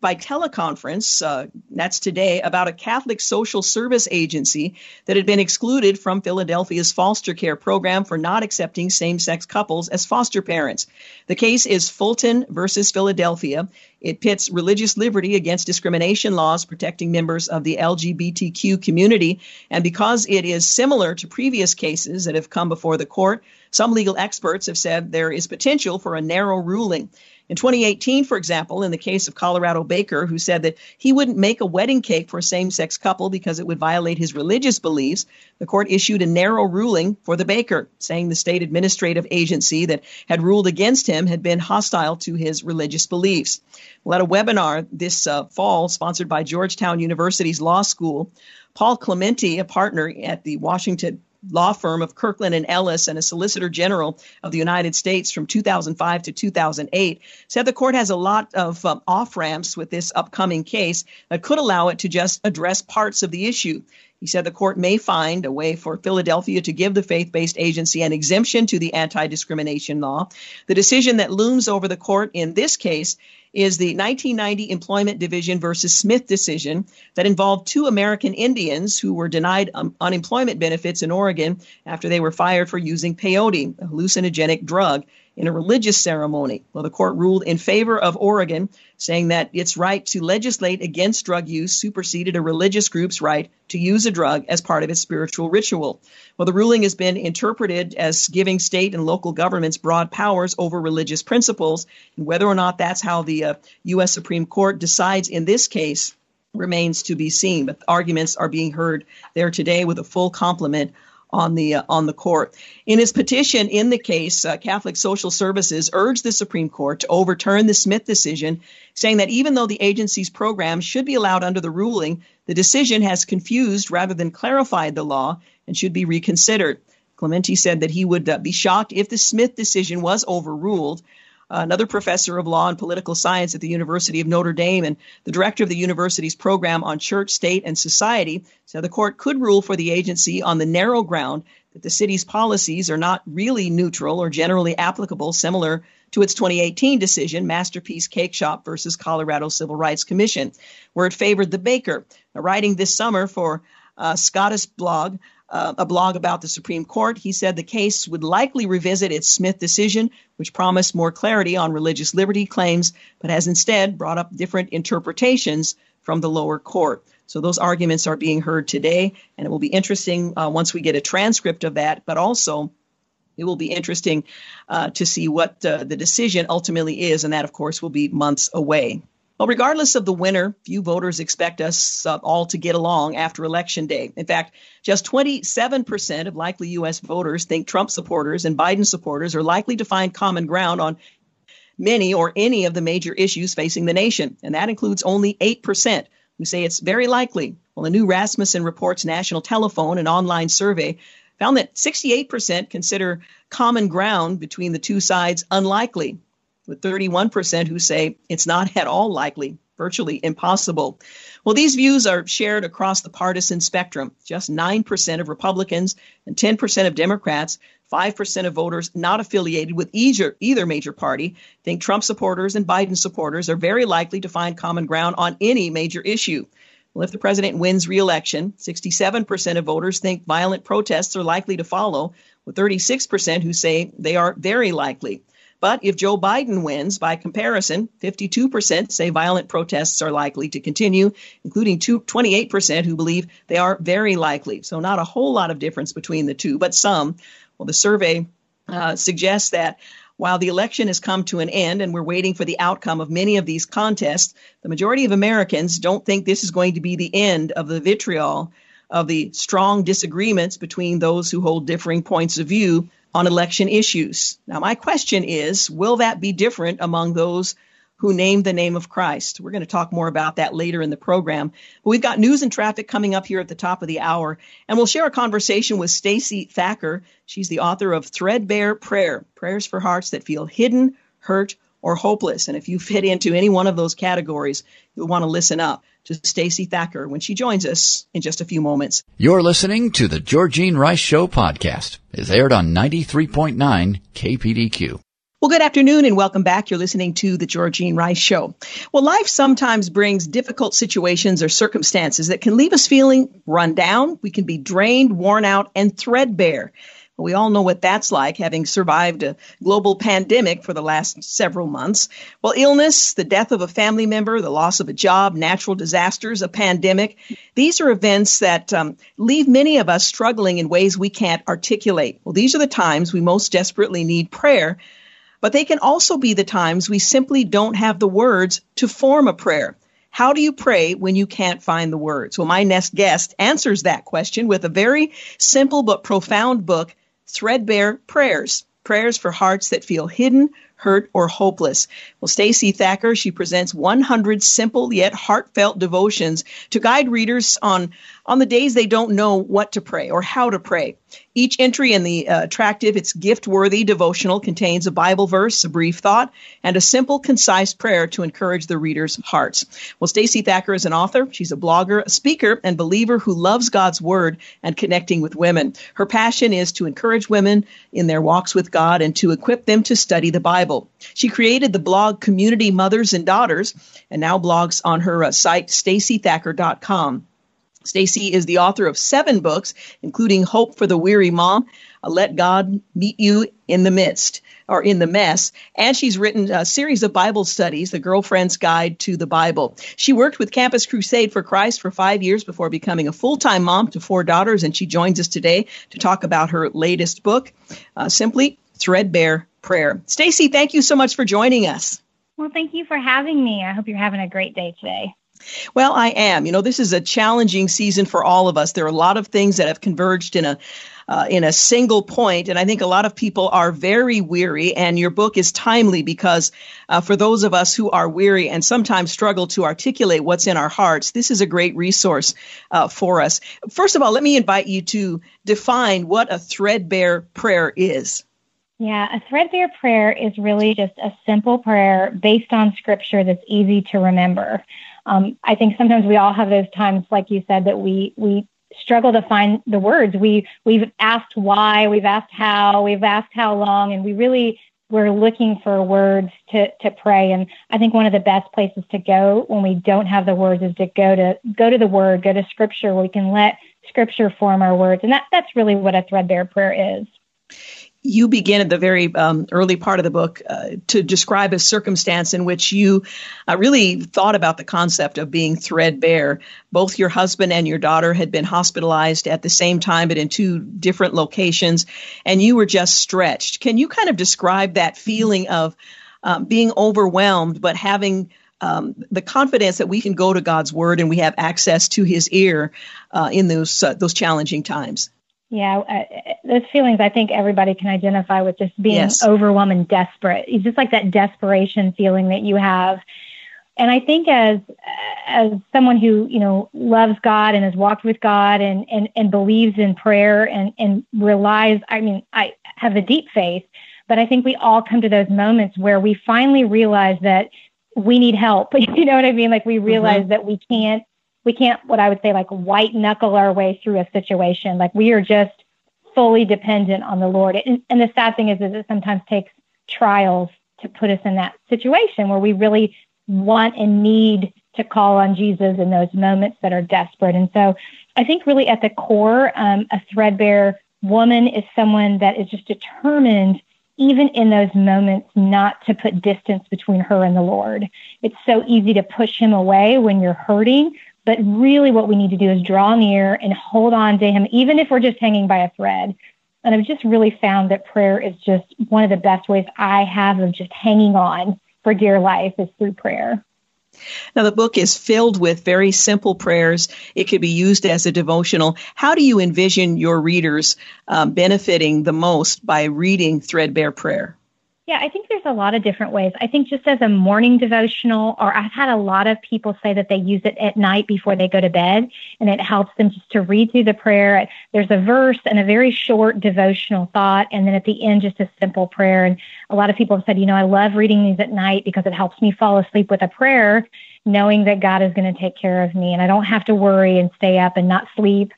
by teleconference, uh, that's today, about a Catholic social service agency that had been excluded from Philadelphia's foster care program for not accepting same sex couples as foster parents. The case is Fulton versus Philadelphia. It pits religious liberty against discrimination laws protecting members of the LGBTQ community. And because it is similar to previous cases that have come before the court, some legal experts have said there is potential for a narrow ruling. In 2018, for example, in the case of Colorado Baker, who said that he wouldn't make a wedding cake for a same sex couple because it would violate his religious beliefs, the court issued a narrow ruling for the Baker, saying the state administrative agency that had ruled against him had been hostile to his religious beliefs. Well, at a webinar this uh, fall, sponsored by Georgetown University's law school, Paul Clementi, a partner at the Washington law firm of Kirkland and Ellis and a solicitor general of the United States from 2005 to 2008, said the court has a lot of um, off ramps with this upcoming case that could allow it to just address parts of the issue. He said the court may find a way for Philadelphia to give the faith based agency an exemption to the anti discrimination law. The decision that looms over the court in this case is the 1990 Employment Division versus Smith decision that involved two American Indians who were denied um, unemployment benefits in Oregon after they were fired for using peyote, a hallucinogenic drug, in a religious ceremony. Well, the court ruled in favor of Oregon, saying that its right to legislate against drug use superseded a religious group's right to use a drug as part of its spiritual ritual. Well, the ruling has been interpreted as giving state and local governments broad powers over religious principles, and whether or not that's how the uh, U.S. Supreme Court decides in this case remains to be seen. But arguments are being heard there today with a full complement on the uh, on the court. In his petition in the case, uh, Catholic Social Services urged the Supreme Court to overturn the Smith decision, saying that even though the agency's program should be allowed under the ruling, the decision has confused rather than clarified the law and should be reconsidered. Clementi said that he would uh, be shocked if the Smith decision was overruled another professor of law and political science at the University of Notre Dame and the director of the university's program on church, state, and society, said the court could rule for the agency on the narrow ground that the city's policies are not really neutral or generally applicable, similar to its 2018 decision, Masterpiece Cakeshop versus Colorado Civil Rights Commission, where it favored the baker. Now, writing this summer for uh, SCOTUSblog, uh, a blog about the Supreme Court. He said the case would likely revisit its Smith decision, which promised more clarity on religious liberty claims, but has instead brought up different interpretations from the lower court. So those arguments are being heard today, and it will be interesting uh, once we get a transcript of that, but also it will be interesting uh, to see what uh, the decision ultimately is, and that, of course, will be months away. Well, regardless of the winner, few voters expect us uh, all to get along after Election Day. In fact, just 27% of likely U.S. voters think Trump supporters and Biden supporters are likely to find common ground on many or any of the major issues facing the nation. And that includes only 8% who say it's very likely. Well, a new Rasmussen Reports National Telephone and online survey found that 68% consider common ground between the two sides unlikely with 31% who say it's not at all likely, virtually impossible. Well, these views are shared across the partisan spectrum. Just 9% of Republicans and 10% of Democrats, 5% of voters not affiliated with either, either major party, think Trump supporters and Biden supporters are very likely to find common ground on any major issue. Well, if the president wins re-election, 67% of voters think violent protests are likely to follow, with 36% who say they are very likely. But if Joe Biden wins, by comparison, 52% say violent protests are likely to continue, including 28% who believe they are very likely. So, not a whole lot of difference between the two, but some. Well, the survey uh, suggests that while the election has come to an end and we're waiting for the outcome of many of these contests, the majority of Americans don't think this is going to be the end of the vitriol of the strong disagreements between those who hold differing points of view on election issues. Now, my question is will that be different among those who name the name of Christ? We're going to talk more about that later in the program. But we've got news and traffic coming up here at the top of the hour, and we'll share a conversation with Stacey Thacker. She's the author of Threadbare Prayer Prayers for Hearts That Feel Hidden, Hurt, or Hopeless. And if you fit into any one of those categories, you'll want to listen up to Stacey Thacker when she joins us in just a few moments. You're listening to the Georgene Rice Show podcast. It's aired on 93.9 KPDQ. Well, good afternoon and welcome back. You're listening to the Georgene Rice Show. Well, life sometimes brings difficult situations or circumstances that can leave us feeling run down. We can be drained, worn out, and threadbare. We all know what that's like, having survived a global pandemic for the last several months. Well, illness, the death of a family member, the loss of a job, natural disasters, a pandemic, these are events that um, leave many of us struggling in ways we can't articulate. Well, these are the times we most desperately need prayer but they can also be the times we simply don't have the words to form a prayer. How do you pray when you can't find the words? Well, my next guest answers that question with a very simple but profound book, Threadbare Prayers. Prayers for hearts that feel hidden, hurt, or hopeless. Well, Stacey Thacker, she presents 100 simple yet heartfelt devotions to guide readers on on the days they don't know what to pray or how to pray. Each entry in the uh, attractive, it's gift worthy devotional contains a Bible verse, a brief thought, and a simple, concise prayer to encourage the reader's hearts. Well, Stacey Thacker is an author. She's a blogger, a speaker, and believer who loves God's word and connecting with women. Her passion is to encourage women in their walks with God and to equip them to study the Bible. She created the blog Community Mothers and Daughters and now blogs on her uh, site, staceythacker.com. Stacey is the author of seven books, including Hope for the Weary Mom, uh, Let God Meet You in the Midst, or in the Mess, and she's written a series of Bible studies, The Girlfriend's Guide to the Bible. She worked with Campus Crusade for Christ for five years before becoming a full time mom to four daughters, and she joins us today to talk about her latest book, uh, Simply Threadbare Prayer. Stacey, thank you so much for joining us. Well, thank you for having me. I hope you're having a great day today. Well, I am. You know, this is a challenging season for all of us. There are a lot of things that have converged in a uh, in a single point, and I think a lot of people are very weary. And your book is timely because uh, for those of us who are weary and sometimes struggle to articulate what's in our hearts, this is a great resource uh, for us. First of all, let me invite you to define what a threadbare prayer is. Yeah, a threadbare prayer is really just a simple prayer based on scripture that's easy to remember um, I think sometimes we all have those times, like you said, that we we struggle to find the words. We we've asked why, we've asked how, we've asked how long, and we really we're looking for words to to pray. And I think one of the best places to go when we don't have the words is to go to go to the Word, go to Scripture, we can let Scripture form our words. And that that's really what a threadbare prayer is you begin at the very um, early part of the book uh, to describe a circumstance in which you uh, really thought about the concept of being threadbare. Both your husband and your daughter had been hospitalized at the same time, but in two different locations, and you were just stretched. Can you kind of describe that feeling of um, being overwhelmed, but having um, the confidence that we can go to God's word and we have access to His ear uh, in those uh, those challenging times? Yeah, uh, those feelings I think everybody can identify with just being yes. overwhelmed and desperate. It's just like that desperation feeling that you have. And I think as as someone who, you know, loves God and has walked with God and and, and believes in prayer and, and relies, I mean, I have a deep faith, but I think we all come to those moments where we finally realize that we need help. you know what I mean? Like we realize mm-hmm. that we can't we can't what I would say like white knuckle our way through a situation. Like we are just fully dependent on the Lord. And, and the sad thing is, is it sometimes takes trials to put us in that situation where we really want and need to call on Jesus in those moments that are desperate. And so I think really at the core, um, a threadbare woman is someone that is just determined even in those moments, not to put distance between her and the Lord. It's so easy to push him away when you're hurting, but really, what we need to do is draw near and hold on to Him, even if we're just hanging by a thread. And I've just really found that prayer is just one of the best ways I have of just hanging on for dear life is through prayer. Now, the book is filled with very simple prayers. It could be used as a devotional. How do you envision your readers um, benefiting the most by reading Threadbare Prayer? Yeah, I think there's a lot of different ways. I think just as a morning devotional, or I've had a lot of people say that they use it at night before they go to bed, and it helps them just to read through the prayer. There's a verse and a very short devotional thought, and then at the end, just a simple prayer. And a lot of people have said, you know, I love reading these at night because it helps me fall asleep with a prayer, knowing that God is going to take care of me, and I don't have to worry and stay up and not sleep.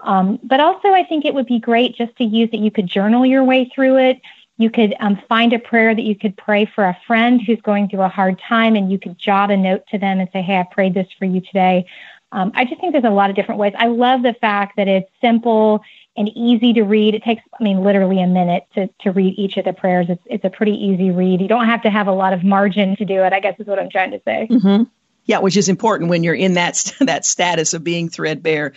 Um, but also, I think it would be great just to use it. You could journal your way through it You could um, find a prayer that you could pray for a friend who's going through a hard time, and you could jot a note to them and say, Hey, I prayed this for you today. Um, I just think there's a lot of different ways. I love the fact that it's simple and easy to read. It takes, I mean, literally a minute to, to read each of the prayers. It's, it's a pretty easy read. You don't have to have a lot of margin to do it, I guess is what I'm trying to say. Mm-hmm. Yeah, which is important when you're in that that status of being threadbare.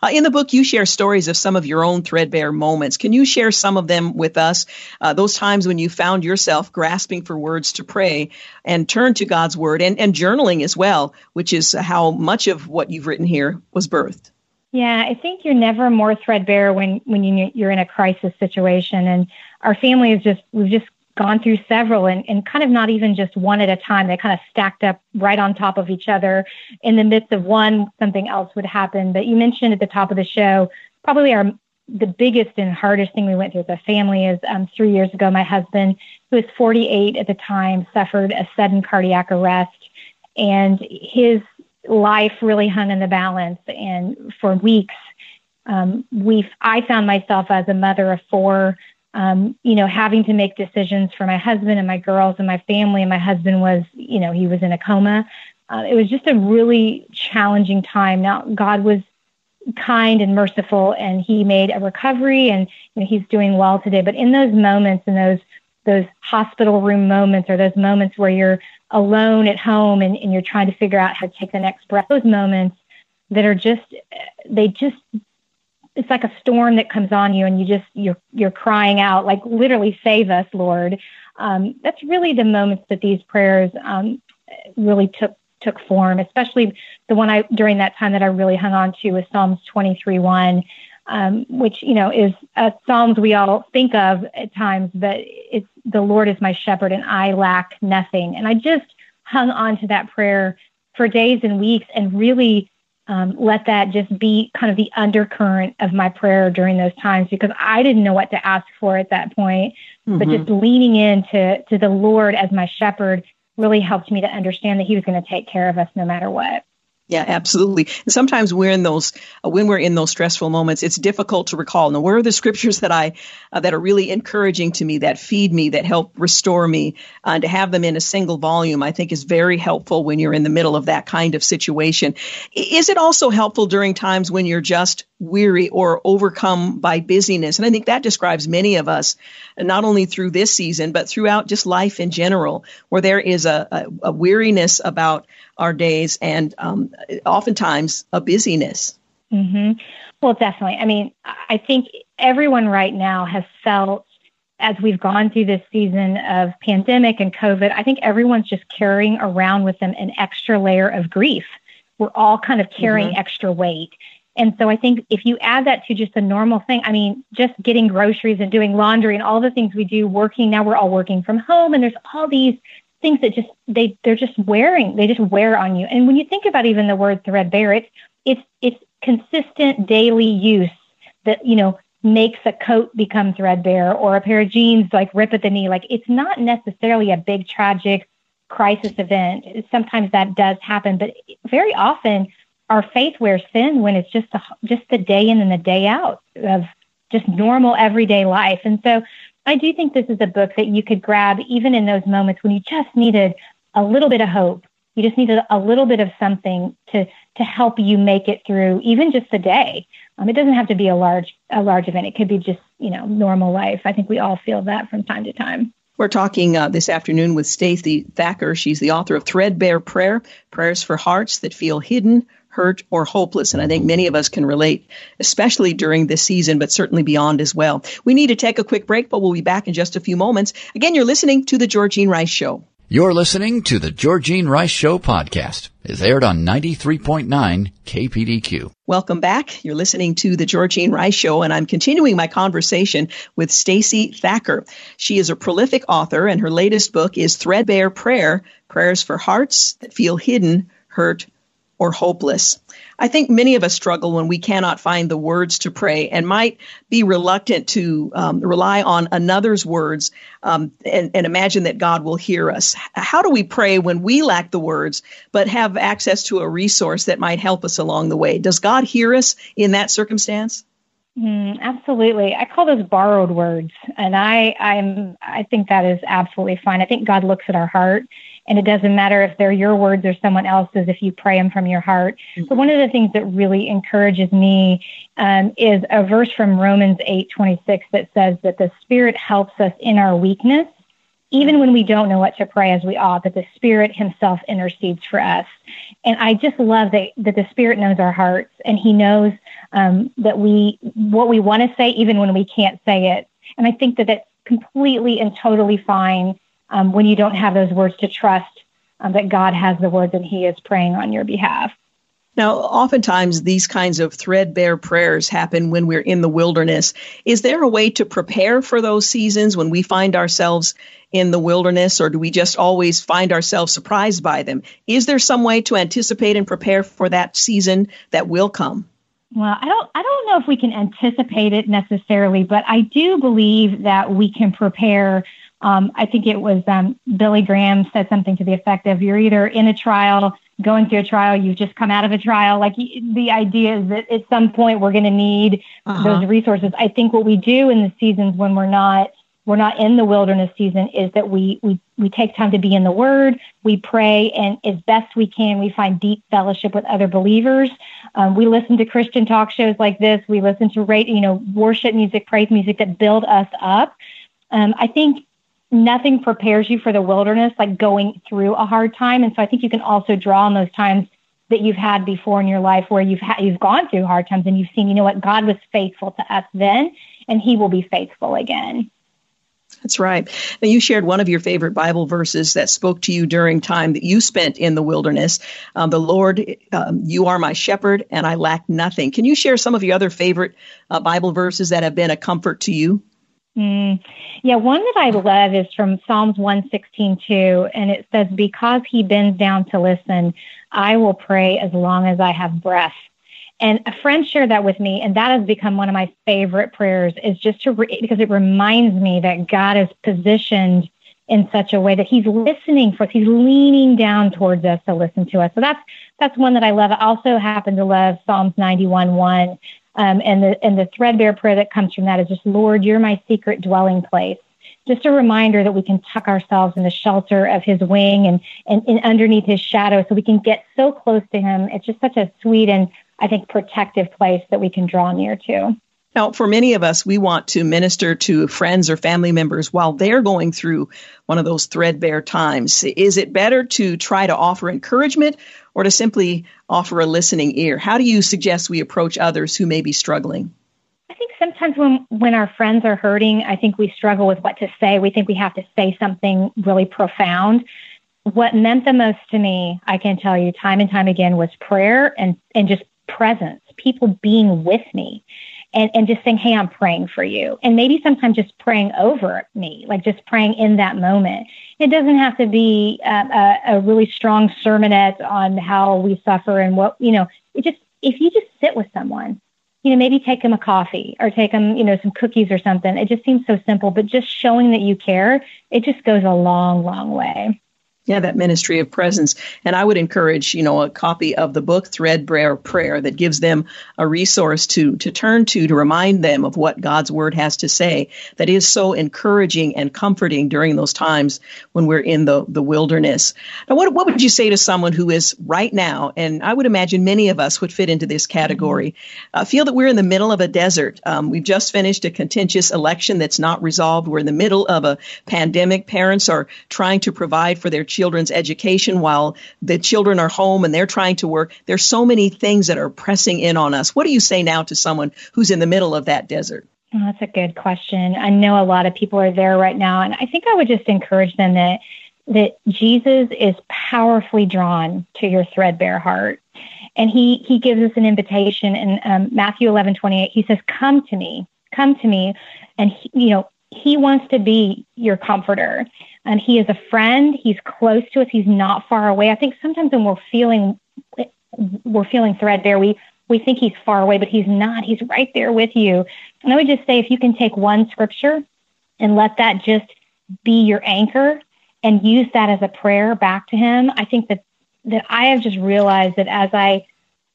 Uh, in the book, you share stories of some of your own threadbare moments. Can you share some of them with us? Uh, those times when you found yourself grasping for words to pray and turn to God's word, and, and journaling as well, which is how much of what you've written here was birthed. Yeah, I think you're never more threadbare when when you, you're in a crisis situation, and our family is just we've just gone through several and, and kind of not even just one at a time. They kind of stacked up right on top of each other. In the midst of one, something else would happen. But you mentioned at the top of the show, probably our the biggest and hardest thing we went through as a family is um, three years ago, my husband, who was 48 at the time, suffered a sudden cardiac arrest. And his life really hung in the balance. And for weeks, um, we I found myself as a mother of four um, you know, having to make decisions for my husband and my girls and my family. And my husband was, you know, he was in a coma. Uh, it was just a really challenging time. Now, God was kind and merciful, and He made a recovery, and you know, He's doing well today. But in those moments, in those those hospital room moments, or those moments where you're alone at home and, and you're trying to figure out how to take the next breath, those moments that are just they just it's like a storm that comes on you and you just you're you're crying out like literally save us lord. Um, that's really the moments that these prayers um, really took took form especially the one i during that time that i really hung on to was psalms 23 1 um, which you know is a psalms we all think of at times but it's the lord is my shepherd and i lack nothing. And i just hung on to that prayer for days and weeks and really um, let that just be kind of the undercurrent of my prayer during those times because I didn't know what to ask for at that point. Mm-hmm. But just leaning into to the Lord as my shepherd really helped me to understand that He was going to take care of us no matter what. Yeah, absolutely. And sometimes we're in those uh, when we're in those stressful moments, it's difficult to recall. Now, where are the scriptures that I uh, that are really encouraging to me, that feed me, that help restore me? Uh, to have them in a single volume, I think, is very helpful when you're in the middle of that kind of situation. Is it also helpful during times when you're just weary or overcome by busyness? And I think that describes many of us, not only through this season but throughout just life in general, where there is a, a, a weariness about our days and um, oftentimes a busyness. Mm-hmm. Well, definitely. I mean, I think everyone right now has felt as we've gone through this season of pandemic and COVID, I think everyone's just carrying around with them an extra layer of grief. We're all kind of carrying mm-hmm. extra weight. And so I think if you add that to just a normal thing, I mean, just getting groceries and doing laundry and all the things we do, working now, we're all working from home, and there's all these things that just they they're just wearing they just wear on you. And when you think about even the word threadbare it's it's it's consistent daily use that you know makes a coat become threadbare or a pair of jeans like rip at the knee. Like it's not necessarily a big tragic crisis event. Sometimes that does happen but very often our faith wears thin when it's just the, just the day in and the day out of just normal everyday life and so I do think this is a book that you could grab even in those moments when you just needed a little bit of hope. You just needed a little bit of something to to help you make it through even just a day. Um, it doesn't have to be a large a large event. It could be just you know normal life. I think we all feel that from time to time. We're talking uh, this afternoon with Stacey Thacker. She's the author of Threadbare Prayer, Prayers for Hearts That Feel Hidden, hurt, or hopeless. And I think many of us can relate, especially during this season, but certainly beyond as well. We need to take a quick break, but we'll be back in just a few moments. Again, you're listening to The Georgene Rice Show. You're listening to the Georgene Rice Show podcast. It's aired on 93.9 KPDQ. Welcome back. You're listening to the Georgene Rice Show, and I'm continuing my conversation with Stacey Thacker. She is a prolific author, and her latest book is Threadbare Prayer, Prayers for Hearts That Feel Hidden, Hurt, or hopeless. I think many of us struggle when we cannot find the words to pray and might be reluctant to um, rely on another's words um, and, and, imagine that God will hear us. How do we pray when we lack the words but have access to a resource that might help us along the way? Does God hear us in that circumstance? Mm, absolutely. I call those borrowed words. And I, I'm, I think that is absolutely fine. I think God looks at our heart and it doesn't matter if they're your words or someone else's if you pray them from your heart. Mm-hmm. But one of the things that really encourages me um, is a verse from Romans 8:26 that says that the Spirit helps us in our weakness, even when we don't know what to pray as we ought. That the Spirit Himself intercedes for us. And I just love that that the Spirit knows our hearts and He knows um, that we what we want to say even when we can't say it. And I think that that's completely and totally fine um, when you don't have those words to trust um, that God has the words and He is praying on your behalf. Now, oftentimes these kinds of threadbare prayers happen when we're in the wilderness. Is there a way to prepare for those seasons when we find ourselves in the wilderness, or do we just always find ourselves surprised by them? Is there some way to anticipate and prepare for that season that will come? Well, I don't I don't know if we can anticipate it necessarily, but I do believe that we can prepare um, I think it was um, Billy Graham said something to the effect of you're either in a trial, going through a trial, you've just come out of a trial. Like the idea is that at some point we're going to need uh-huh. those resources. I think what we do in the seasons when we're not we're not in the wilderness season is that we we we take time to be in the Word, we pray, and as best we can, we find deep fellowship with other believers. Um, we listen to Christian talk shows like this. We listen to rate, you know, worship music, praise music that build us up. Um, I think nothing prepares you for the wilderness like going through a hard time. And so I think you can also draw on those times that you've had before in your life where you've you've gone through hard times and you've seen, you know what, God was faithful to us then and he will be faithful again. That's right. Now, you shared one of your favorite Bible verses that spoke to you during time that you spent in the wilderness. Um, the Lord, um, you are my shepherd, and I lack nothing. Can you share some of your other favorite uh, Bible verses that have been a comfort to you? Mm. Yeah, one that I love is from Psalms 116:2, and it says, Because he bends down to listen, I will pray as long as I have breath. And a friend shared that with me, and that has become one of my favorite prayers, is just to, re- because it reminds me that God is positioned in such a way that he's listening for us. He's leaning down towards us to listen to us. So that's, that's one that I love. I also happen to love Psalms 91 1 um, and the and the threadbare prayer that comes from that is just, Lord, you're my secret dwelling place. Just a reminder that we can tuck ourselves in the shelter of his wing and, and, and underneath his shadow so we can get so close to him. It's just such a sweet and I think protective place that we can draw near to. Now, for many of us, we want to minister to friends or family members while they're going through one of those threadbare times. Is it better to try to offer encouragement or to simply offer a listening ear? How do you suggest we approach others who may be struggling? I think sometimes when when our friends are hurting, I think we struggle with what to say. We think we have to say something really profound. What meant the most to me, I can tell you time and time again, was prayer and and just presence, people being with me and, and just saying, Hey, I'm praying for you. And maybe sometimes just praying over me, like just praying in that moment. It doesn't have to be a, a, a really strong sermonette on how we suffer and what, you know, it just, if you just sit with someone, you know, maybe take them a coffee or take them, you know, some cookies or something. It just seems so simple, but just showing that you care, it just goes a long, long way. Yeah, that ministry of presence. And I would encourage, you know, a copy of the book Threadbare Prayer that gives them a resource to, to turn to to remind them of what God's word has to say that is so encouraging and comforting during those times when we're in the, the wilderness. Now, what, what would you say to someone who is right now, and I would imagine many of us would fit into this category, uh, feel that we're in the middle of a desert. Um, we've just finished a contentious election that's not resolved. We're in the middle of a pandemic. Parents are trying to provide for their children children's education while the children are home and they're trying to work. There's so many things that are pressing in on us. What do you say now to someone who's in the middle of that desert? Oh, that's a good question. I know a lot of people are there right now, and I think I would just encourage them that that Jesus is powerfully drawn to your threadbare heart. And he, he gives us an invitation in um, Matthew 11, 28. He says, come to me, come to me. And, he, you know, he wants to be your comforter and he is a friend. He's close to us. He's not far away. I think sometimes when we're feeling we're feeling threadbare, we we think he's far away, but he's not. He's right there with you. And I would just say if you can take one scripture and let that just be your anchor and use that as a prayer back to him, I think that that I have just realized that as I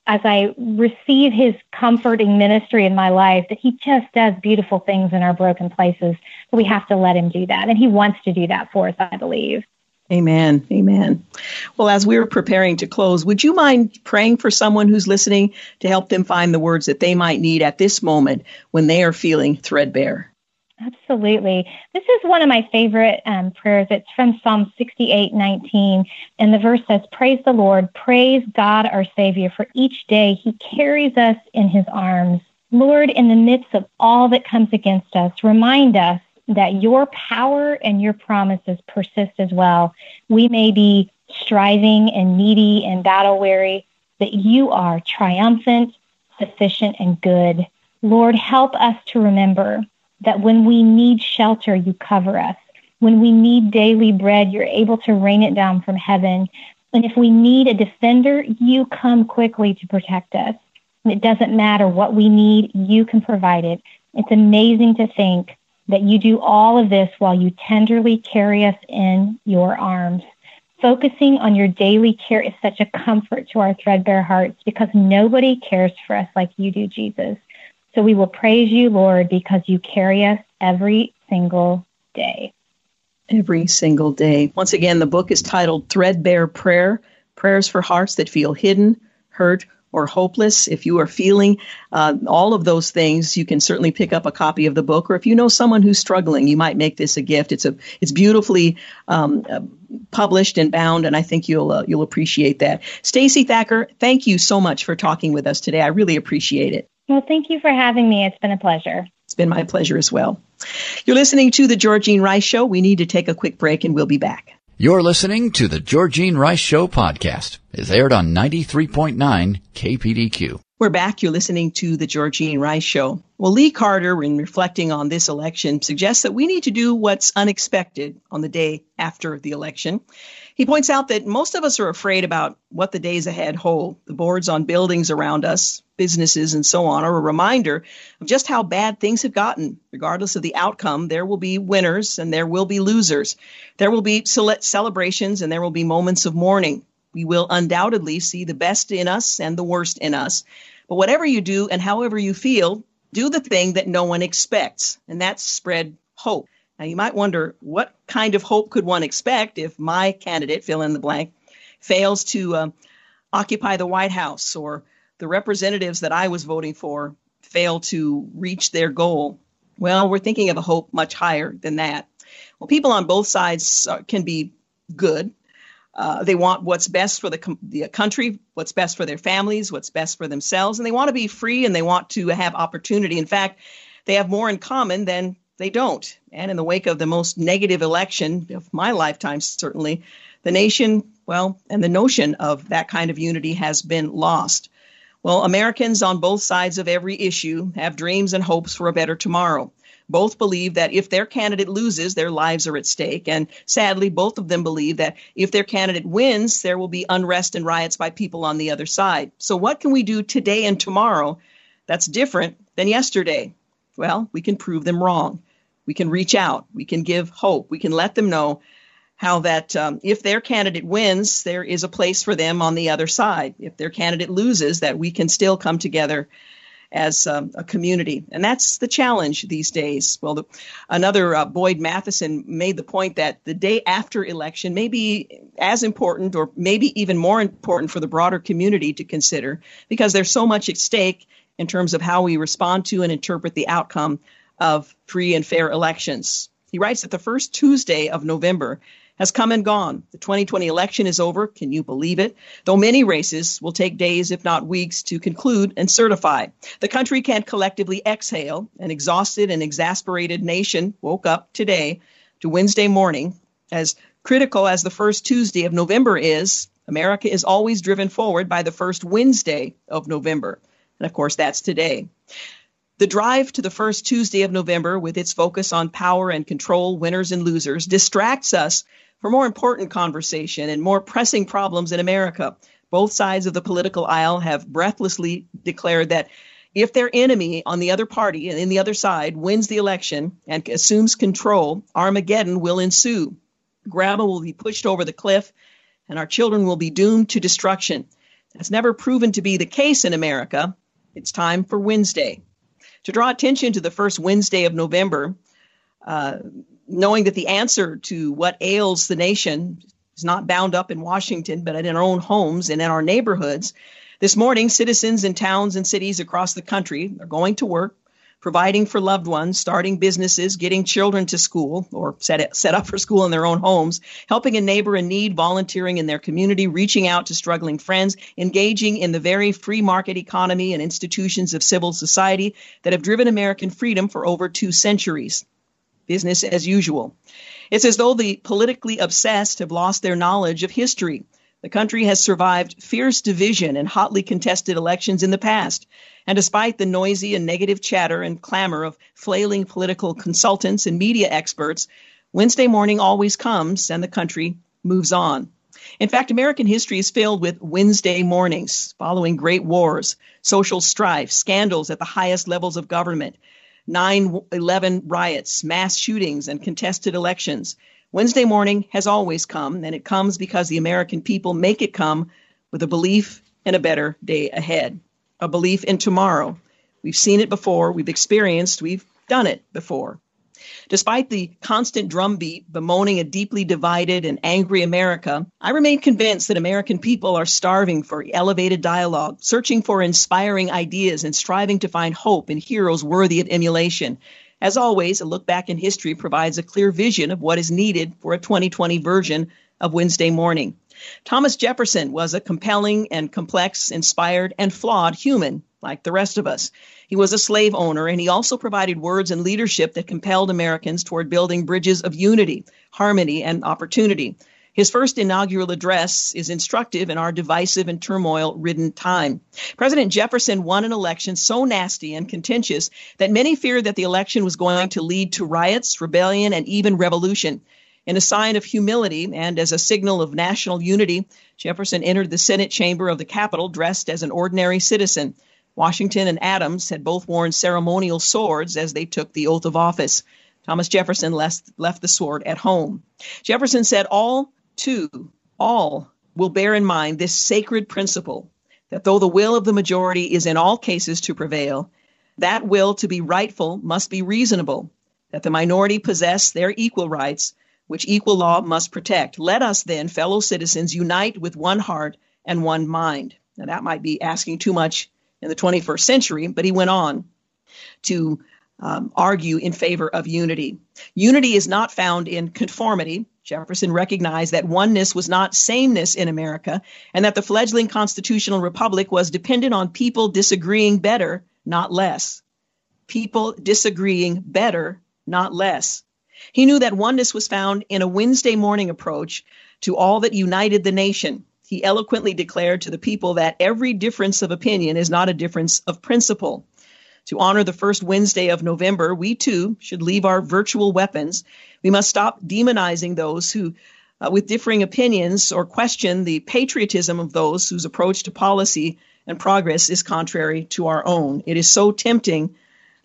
as I receive his comforting ministry in my life, that he just does beautiful things in our broken places. We have to let him do that. And he wants to do that for us, I believe. Amen. Amen. Well, as we're preparing to close, would you mind praying for someone who's listening to help them find the words that they might need at this moment when they are feeling threadbare? Absolutely. This is one of my favorite um, prayers. It's from Psalm 68 19. And the verse says, Praise the Lord, praise God our Savior, for each day he carries us in his arms. Lord, in the midst of all that comes against us, remind us that your power and your promises persist as well. We may be striving and needy and battle weary, but you are triumphant, sufficient, and good. Lord, help us to remember that when we need shelter, you cover us. When we need daily bread, you're able to rain it down from heaven. And if we need a defender, you come quickly to protect us. It doesn't matter what we need, you can provide it. It's amazing to think that you do all of this while you tenderly carry us in your arms. Focusing on your daily care is such a comfort to our threadbare hearts because nobody cares for us like you do, Jesus. So we will praise you, Lord, because you carry us every single day. Every single day. Once again, the book is titled Threadbare Prayer Prayers for Hearts That Feel Hidden, Hurt, or hopeless, if you are feeling uh, all of those things, you can certainly pick up a copy of the book. Or if you know someone who's struggling, you might make this a gift. It's a it's beautifully um, uh, published and bound, and I think you'll uh, you'll appreciate that. Stacey Thacker, thank you so much for talking with us today. I really appreciate it. Well, thank you for having me. It's been a pleasure. It's been my pleasure as well. You're listening to the Georgene Rice Show. We need to take a quick break, and we'll be back. You're listening to the Georgene Rice Show podcast. It's aired on 93.9 KPDQ. We're back. You're listening to the Georgene Rice Show. Well, Lee Carter, in reflecting on this election, suggests that we need to do what's unexpected on the day after the election. He points out that most of us are afraid about what the days ahead hold. The boards on buildings around us, businesses, and so on are a reminder of just how bad things have gotten. Regardless of the outcome, there will be winners and there will be losers. There will be celebrations and there will be moments of mourning. We will undoubtedly see the best in us and the worst in us. But whatever you do and however you feel, do the thing that no one expects, and that's spread hope. Now, you might wonder what kind of hope could one expect if my candidate, fill in the blank, fails to uh, occupy the White House or the representatives that I was voting for fail to reach their goal. Well, we're thinking of a hope much higher than that. Well, people on both sides can be good. Uh, they want what's best for the, com- the country, what's best for their families, what's best for themselves, and they want to be free and they want to have opportunity. In fact, they have more in common than they don't. And in the wake of the most negative election of my lifetime, certainly, the nation, well, and the notion of that kind of unity has been lost. Well, Americans on both sides of every issue have dreams and hopes for a better tomorrow. Both believe that if their candidate loses, their lives are at stake. And sadly, both of them believe that if their candidate wins, there will be unrest and riots by people on the other side. So, what can we do today and tomorrow that's different than yesterday? Well, we can prove them wrong. We can reach out. We can give hope. We can let them know how that um, if their candidate wins, there is a place for them on the other side. If their candidate loses, that we can still come together as um, a community. And that's the challenge these days. Well, the, another uh, Boyd Matheson made the point that the day after election may be as important or maybe even more important for the broader community to consider because there's so much at stake in terms of how we respond to and interpret the outcome of free and fair elections. He writes that the first Tuesday of November has come and gone. The 2020 election is over. Can you believe it? Though many races will take days, if not weeks, to conclude and certify. The country can't collectively exhale. An exhausted and exasperated nation woke up today to Wednesday morning. As critical as the first Tuesday of November is, America is always driven forward by the first Wednesday of November. And of course, that's today. The drive to the first Tuesday of November, with its focus on power and control, winners and losers, distracts us from more important conversation and more pressing problems in America. Both sides of the political aisle have breathlessly declared that if their enemy on the other party and in the other side wins the election and assumes control, Armageddon will ensue. Grandma will be pushed over the cliff, and our children will be doomed to destruction. That's never proven to be the case in America. It's time for Wednesday. To draw attention to the first Wednesday of November, uh, knowing that the answer to what ails the nation is not bound up in Washington, but in our own homes and in our neighborhoods. This morning, citizens in towns and cities across the country are going to work, providing for loved ones, starting businesses, getting children to school or set, set up for school in their own homes, helping a neighbor in need, volunteering in their community, reaching out to struggling friends, engaging in the very free market economy and institutions of civil society that have driven American freedom for over two centuries. Business as usual. It's as though the politically obsessed have lost their knowledge of history. The country has survived fierce division and hotly contested elections in the past. And despite the noisy and negative chatter and clamor of flailing political consultants and media experts, Wednesday morning always comes and the country moves on. In fact, American history is filled with Wednesday mornings following great wars, social strife, scandals at the highest levels of government, 9 11 riots, mass shootings, and contested elections. Wednesday morning has always come, and it comes because the American people make it come with a belief in a better day ahead, a belief in tomorrow. We've seen it before, we've experienced, we've done it before. Despite the constant drumbeat bemoaning a deeply divided and angry America, I remain convinced that American people are starving for elevated dialogue, searching for inspiring ideas, and striving to find hope in heroes worthy of emulation. As always, a look back in history provides a clear vision of what is needed for a 2020 version of Wednesday morning. Thomas Jefferson was a compelling and complex, inspired, and flawed human, like the rest of us. He was a slave owner, and he also provided words and leadership that compelled Americans toward building bridges of unity, harmony, and opportunity. His first inaugural address is instructive in our divisive and turmoil ridden time. President Jefferson won an election so nasty and contentious that many feared that the election was going to lead to riots, rebellion, and even revolution. In a sign of humility and as a signal of national unity, Jefferson entered the Senate chamber of the Capitol dressed as an ordinary citizen. Washington and Adams had both worn ceremonial swords as they took the oath of office. Thomas Jefferson left, left the sword at home. Jefferson said all Two, all will bear in mind this sacred principle that though the will of the majority is in all cases to prevail, that will to be rightful must be reasonable, that the minority possess their equal rights, which equal law must protect. Let us then, fellow citizens, unite with one heart and one mind. Now, that might be asking too much in the 21st century, but he went on to um, argue in favor of unity. Unity is not found in conformity, Jefferson recognized that oneness was not sameness in America and that the fledgling constitutional republic was dependent on people disagreeing better, not less. People disagreeing better, not less. He knew that oneness was found in a Wednesday morning approach to all that united the nation. He eloquently declared to the people that every difference of opinion is not a difference of principle. To honor the first Wednesday of November, we too should leave our virtual weapons. We must stop demonizing those who, uh, with differing opinions, or question the patriotism of those whose approach to policy and progress is contrary to our own. It is so tempting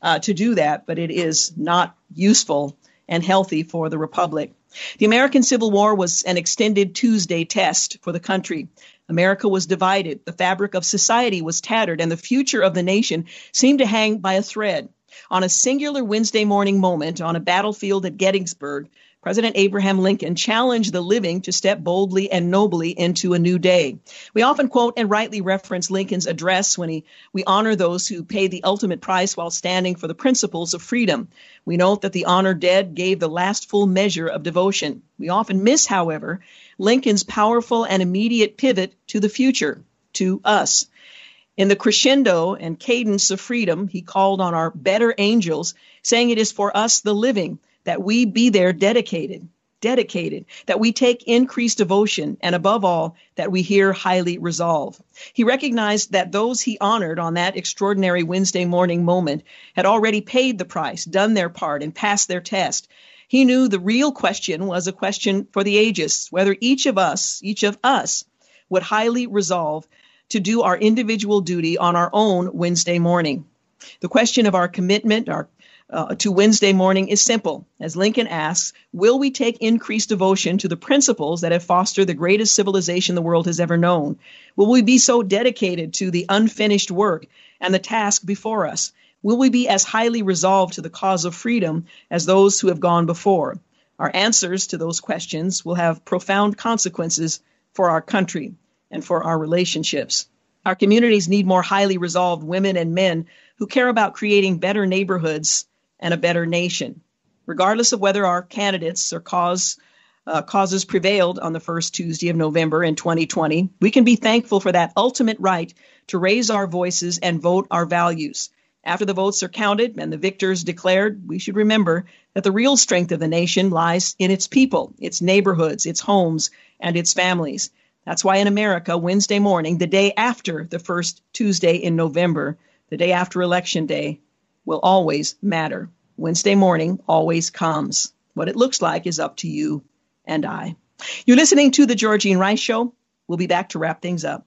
uh, to do that, but it is not useful and healthy for the Republic. The American Civil War was an extended Tuesday test for the country. America was divided, the fabric of society was tattered, and the future of the nation seemed to hang by a thread. On a singular Wednesday morning moment on a battlefield at Gettysburg, President Abraham Lincoln challenged the living to step boldly and nobly into a new day. We often quote and rightly reference Lincoln's address when he, we honor those who pay the ultimate price while standing for the principles of freedom. We note that the honored dead gave the last full measure of devotion. We often miss, however, Lincoln's powerful and immediate pivot to the future, to us. In the crescendo and cadence of freedom, he called on our better angels, saying it is for us, the living, that we be there dedicated, dedicated, that we take increased devotion, and above all, that we here highly resolve. He recognized that those he honored on that extraordinary Wednesday morning moment had already paid the price, done their part, and passed their test. He knew the real question was a question for the ages, whether each of us, each of us, would highly resolve to do our individual duty on our own Wednesday morning. The question of our commitment, our uh, to Wednesday morning is simple. As Lincoln asks, will we take increased devotion to the principles that have fostered the greatest civilization the world has ever known? Will we be so dedicated to the unfinished work and the task before us? Will we be as highly resolved to the cause of freedom as those who have gone before? Our answers to those questions will have profound consequences for our country and for our relationships. Our communities need more highly resolved women and men who care about creating better neighborhoods and a better nation. Regardless of whether our candidates or cause uh, causes prevailed on the first Tuesday of November in 2020, we can be thankful for that ultimate right to raise our voices and vote our values. After the votes are counted and the victors declared, we should remember that the real strength of the nation lies in its people, its neighborhoods, its homes, and its families. That's why in America, Wednesday morning, the day after the first Tuesday in November, the day after Election Day, will always matter. Wednesday morning always comes. What it looks like is up to you and I. You're listening to The Georgene Rice Show. We'll be back to wrap things up.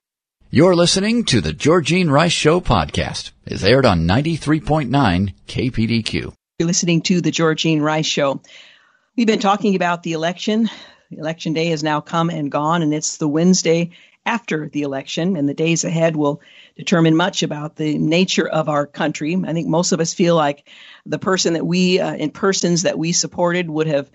You're listening to The Georgene Rice Show podcast. It's aired on 93.9 KPDQ. You're listening to The Georgene Rice Show. We've been talking about the election, Election day has now come and gone, and it's the Wednesday after the election, and the days ahead will determine much about the nature of our country. I think most of us feel like the person that we, uh, in persons that we supported, would have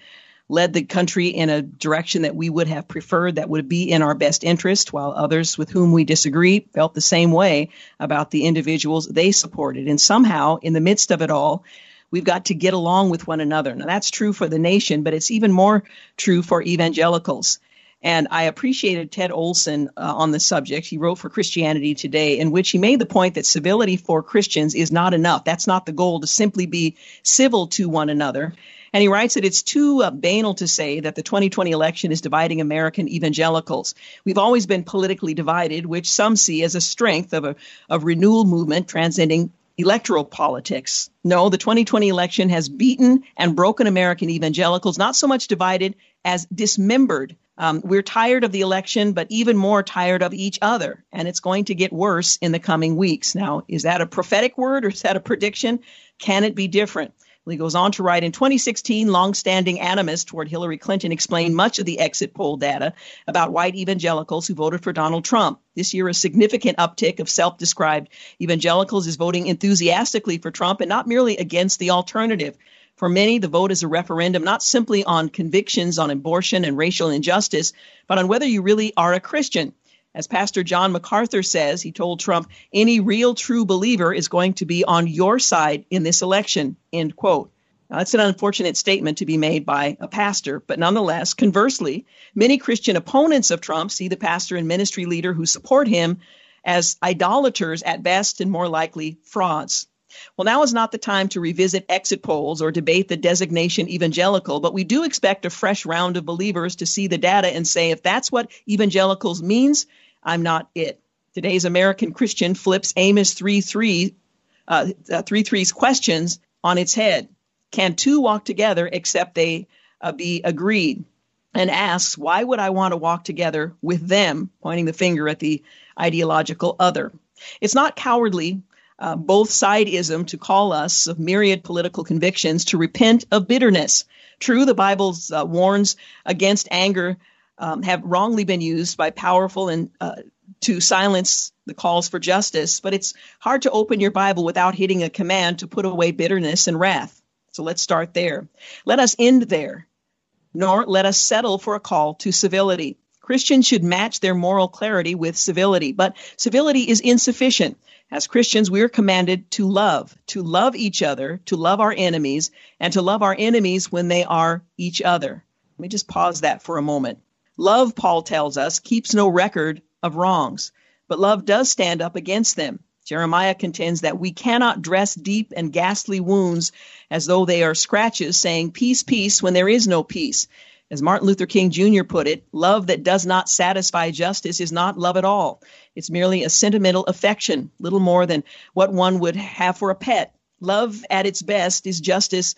led the country in a direction that we would have preferred that would be in our best interest, while others with whom we disagree felt the same way about the individuals they supported. And somehow, in the midst of it all, We've got to get along with one another. Now, that's true for the nation, but it's even more true for evangelicals. And I appreciated Ted Olsen uh, on the subject. He wrote for Christianity Today, in which he made the point that civility for Christians is not enough. That's not the goal to simply be civil to one another. And he writes that it's too uh, banal to say that the 2020 election is dividing American evangelicals. We've always been politically divided, which some see as a strength of a of renewal movement transcending electoral politics. No, the 2020 election has beaten and broken American evangelicals, not so much divided as dismembered. Um, we're tired of the election, but even more tired of each other, and it's going to get worse in the coming weeks. Now, is that a prophetic word or is that a prediction? Can it be different? He goes on to write In 2016, longstanding animus toward Hillary Clinton explained much of the exit poll data about white evangelicals who voted for Donald Trump. This year, a significant uptick of self described evangelicals is voting enthusiastically for Trump and not merely against the alternative. For many, the vote is a referendum not simply on convictions on abortion and racial injustice, but on whether you really are a Christian. As Pastor John MacArthur says, he told Trump, any real true believer is going to be on your side in this election, end quote. Now, that's an unfortunate statement to be made by a pastor, but nonetheless, conversely, many Christian opponents of Trump see the pastor and ministry leader who support him as idolaters at best and more likely frauds. Well, now is not the time to revisit exit polls or debate the designation evangelical, but we do expect a fresh round of believers to see the data and say, if that's what evangelicals means, I'm not it. Today's American Christian flips Amos 3 3, uh, 3 3's questions on its head. Can two walk together except they uh, be agreed? And asks, why would I want to walk together with them, pointing the finger at the ideological other? It's not cowardly, uh, both sideism to call us of myriad political convictions to repent of bitterness. True, the Bible uh, warns against anger um, have wrongly been used by powerful and uh, to silence the calls for justice. But it's hard to open your Bible without hitting a command to put away bitterness and wrath. So let's start there. Let us end there, nor let us settle for a call to civility. Christians should match their moral clarity with civility, but civility is insufficient. As Christians, we are commanded to love, to love each other, to love our enemies, and to love our enemies when they are each other. Let me just pause that for a moment. Love, Paul tells us, keeps no record of wrongs, but love does stand up against them. Jeremiah contends that we cannot dress deep and ghastly wounds as though they are scratches, saying, Peace, peace, when there is no peace. As Martin Luther King Jr. put it, love that does not satisfy justice is not love at all. It's merely a sentimental affection, little more than what one would have for a pet. Love at its best is justice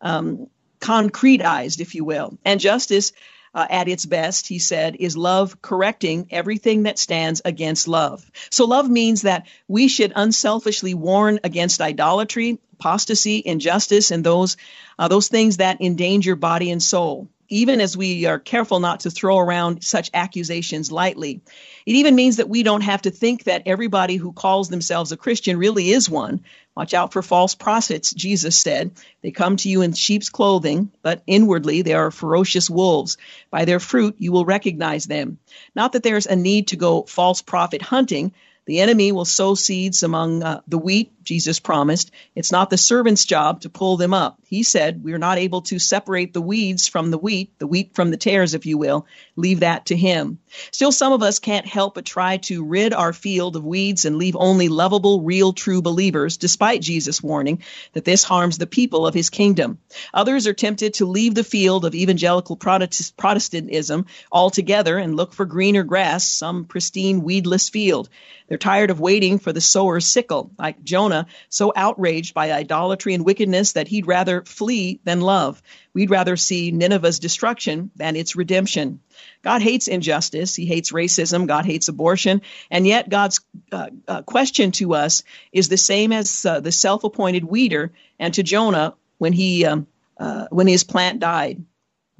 um, concretized, if you will. And justice uh, at its best, he said, is love correcting everything that stands against love. So love means that we should unselfishly warn against idolatry, apostasy, injustice, and those uh, those things that endanger body and soul. Even as we are careful not to throw around such accusations lightly, it even means that we don't have to think that everybody who calls themselves a Christian really is one. Watch out for false prophets, Jesus said. They come to you in sheep's clothing, but inwardly they are ferocious wolves. By their fruit you will recognize them. Not that there's a need to go false prophet hunting, the enemy will sow seeds among uh, the wheat, Jesus promised. It's not the servant's job to pull them up. He said, We're not able to separate the weeds from the wheat, the wheat from the tares, if you will. Leave that to him. Still, some of us can't help but try to rid our field of weeds and leave only lovable, real, true believers, despite Jesus' warning that this harms the people of his kingdom. Others are tempted to leave the field of evangelical Protestantism altogether and look for greener grass, some pristine, weedless field. They're tired of waiting for the sower's sickle, like Jonah, so outraged by idolatry and wickedness that he'd rather flee than love. We'd rather see Nineveh's destruction than its redemption. God hates injustice. He hates racism. God hates abortion. And yet, God's uh, uh, question to us is the same as uh, the self appointed weeder and to Jonah when, he, um, uh, when his plant died.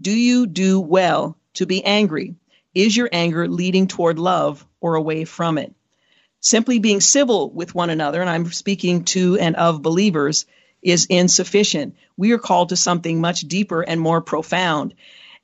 Do you do well to be angry? Is your anger leading toward love or away from it? Simply being civil with one another, and I'm speaking to and of believers, is insufficient. We are called to something much deeper and more profound.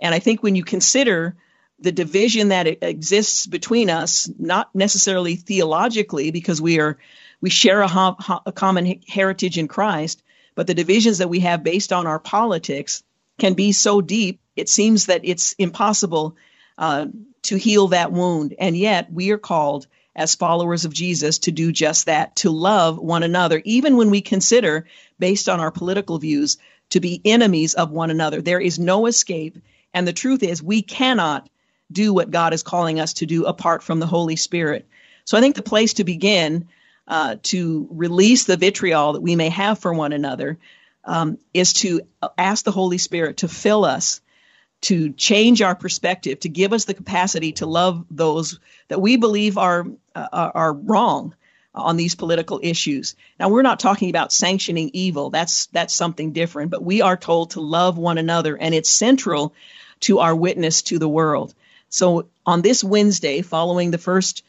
And I think when you consider the division that exists between us, not necessarily theologically, because we are we share a, a common heritage in Christ, but the divisions that we have based on our politics can be so deep. It seems that it's impossible uh, to heal that wound, and yet we are called as followers of Jesus to do just that, to love one another, even when we consider, based on our political views, to be enemies of one another. There is no escape. And the truth is, we cannot do what God is calling us to do apart from the Holy Spirit. So I think the place to begin uh, to release the vitriol that we may have for one another um, is to ask the Holy Spirit to fill us to change our perspective, to give us the capacity to love those that we believe are uh, are wrong on these political issues. Now we're not talking about sanctioning evil. That's that's something different, but we are told to love one another and it's central to our witness to the world. So on this Wednesday following the first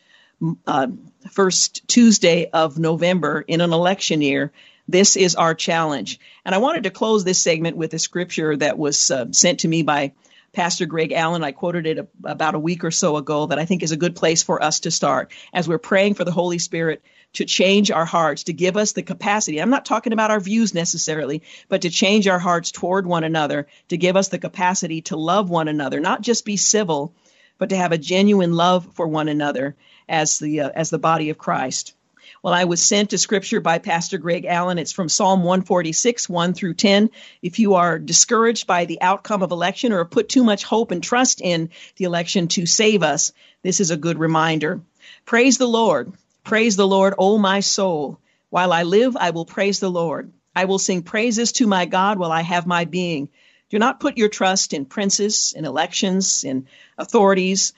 uh, first Tuesday of November in an election year, this is our challenge. And I wanted to close this segment with a scripture that was uh, sent to me by Pastor Greg Allen. I quoted it a, about a week or so ago that I think is a good place for us to start as we're praying for the Holy Spirit to change our hearts, to give us the capacity. I'm not talking about our views necessarily, but to change our hearts toward one another, to give us the capacity to love one another, not just be civil, but to have a genuine love for one another as the uh, as the body of Christ. Well, I was sent to scripture by Pastor Greg Allen. It's from Psalm 146, 1 through 10. If you are discouraged by the outcome of election or put too much hope and trust in the election to save us, this is a good reminder. Praise the Lord. Praise the Lord, O my soul. While I live, I will praise the Lord. I will sing praises to my God while I have my being. Do not put your trust in princes, in elections, in authorities,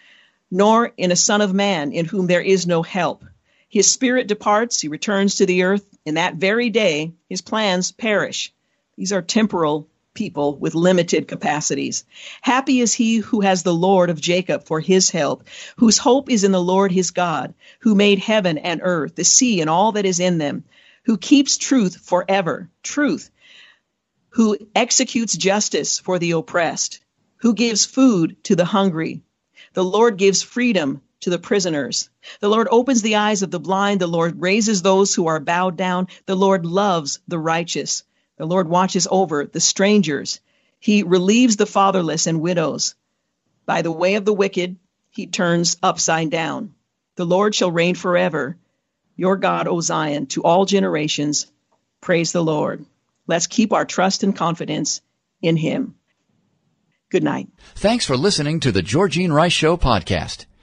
nor in a son of man in whom there is no help. His spirit departs, he returns to the earth. In that very day, his plans perish. These are temporal people with limited capacities. Happy is he who has the Lord of Jacob for his help, whose hope is in the Lord his God, who made heaven and earth, the sea and all that is in them, who keeps truth forever, truth, who executes justice for the oppressed, who gives food to the hungry. The Lord gives freedom to the prisoners. The Lord opens the eyes of the blind. The Lord raises those who are bowed down. The Lord loves the righteous. The Lord watches over the strangers. He relieves the fatherless and widows. By the way of the wicked, he turns upside down. The Lord shall reign forever. Your God, O Zion, to all generations. Praise the Lord. Let's keep our trust and confidence in him. Good night. Thanks for listening to the Georgene Rice Show podcast.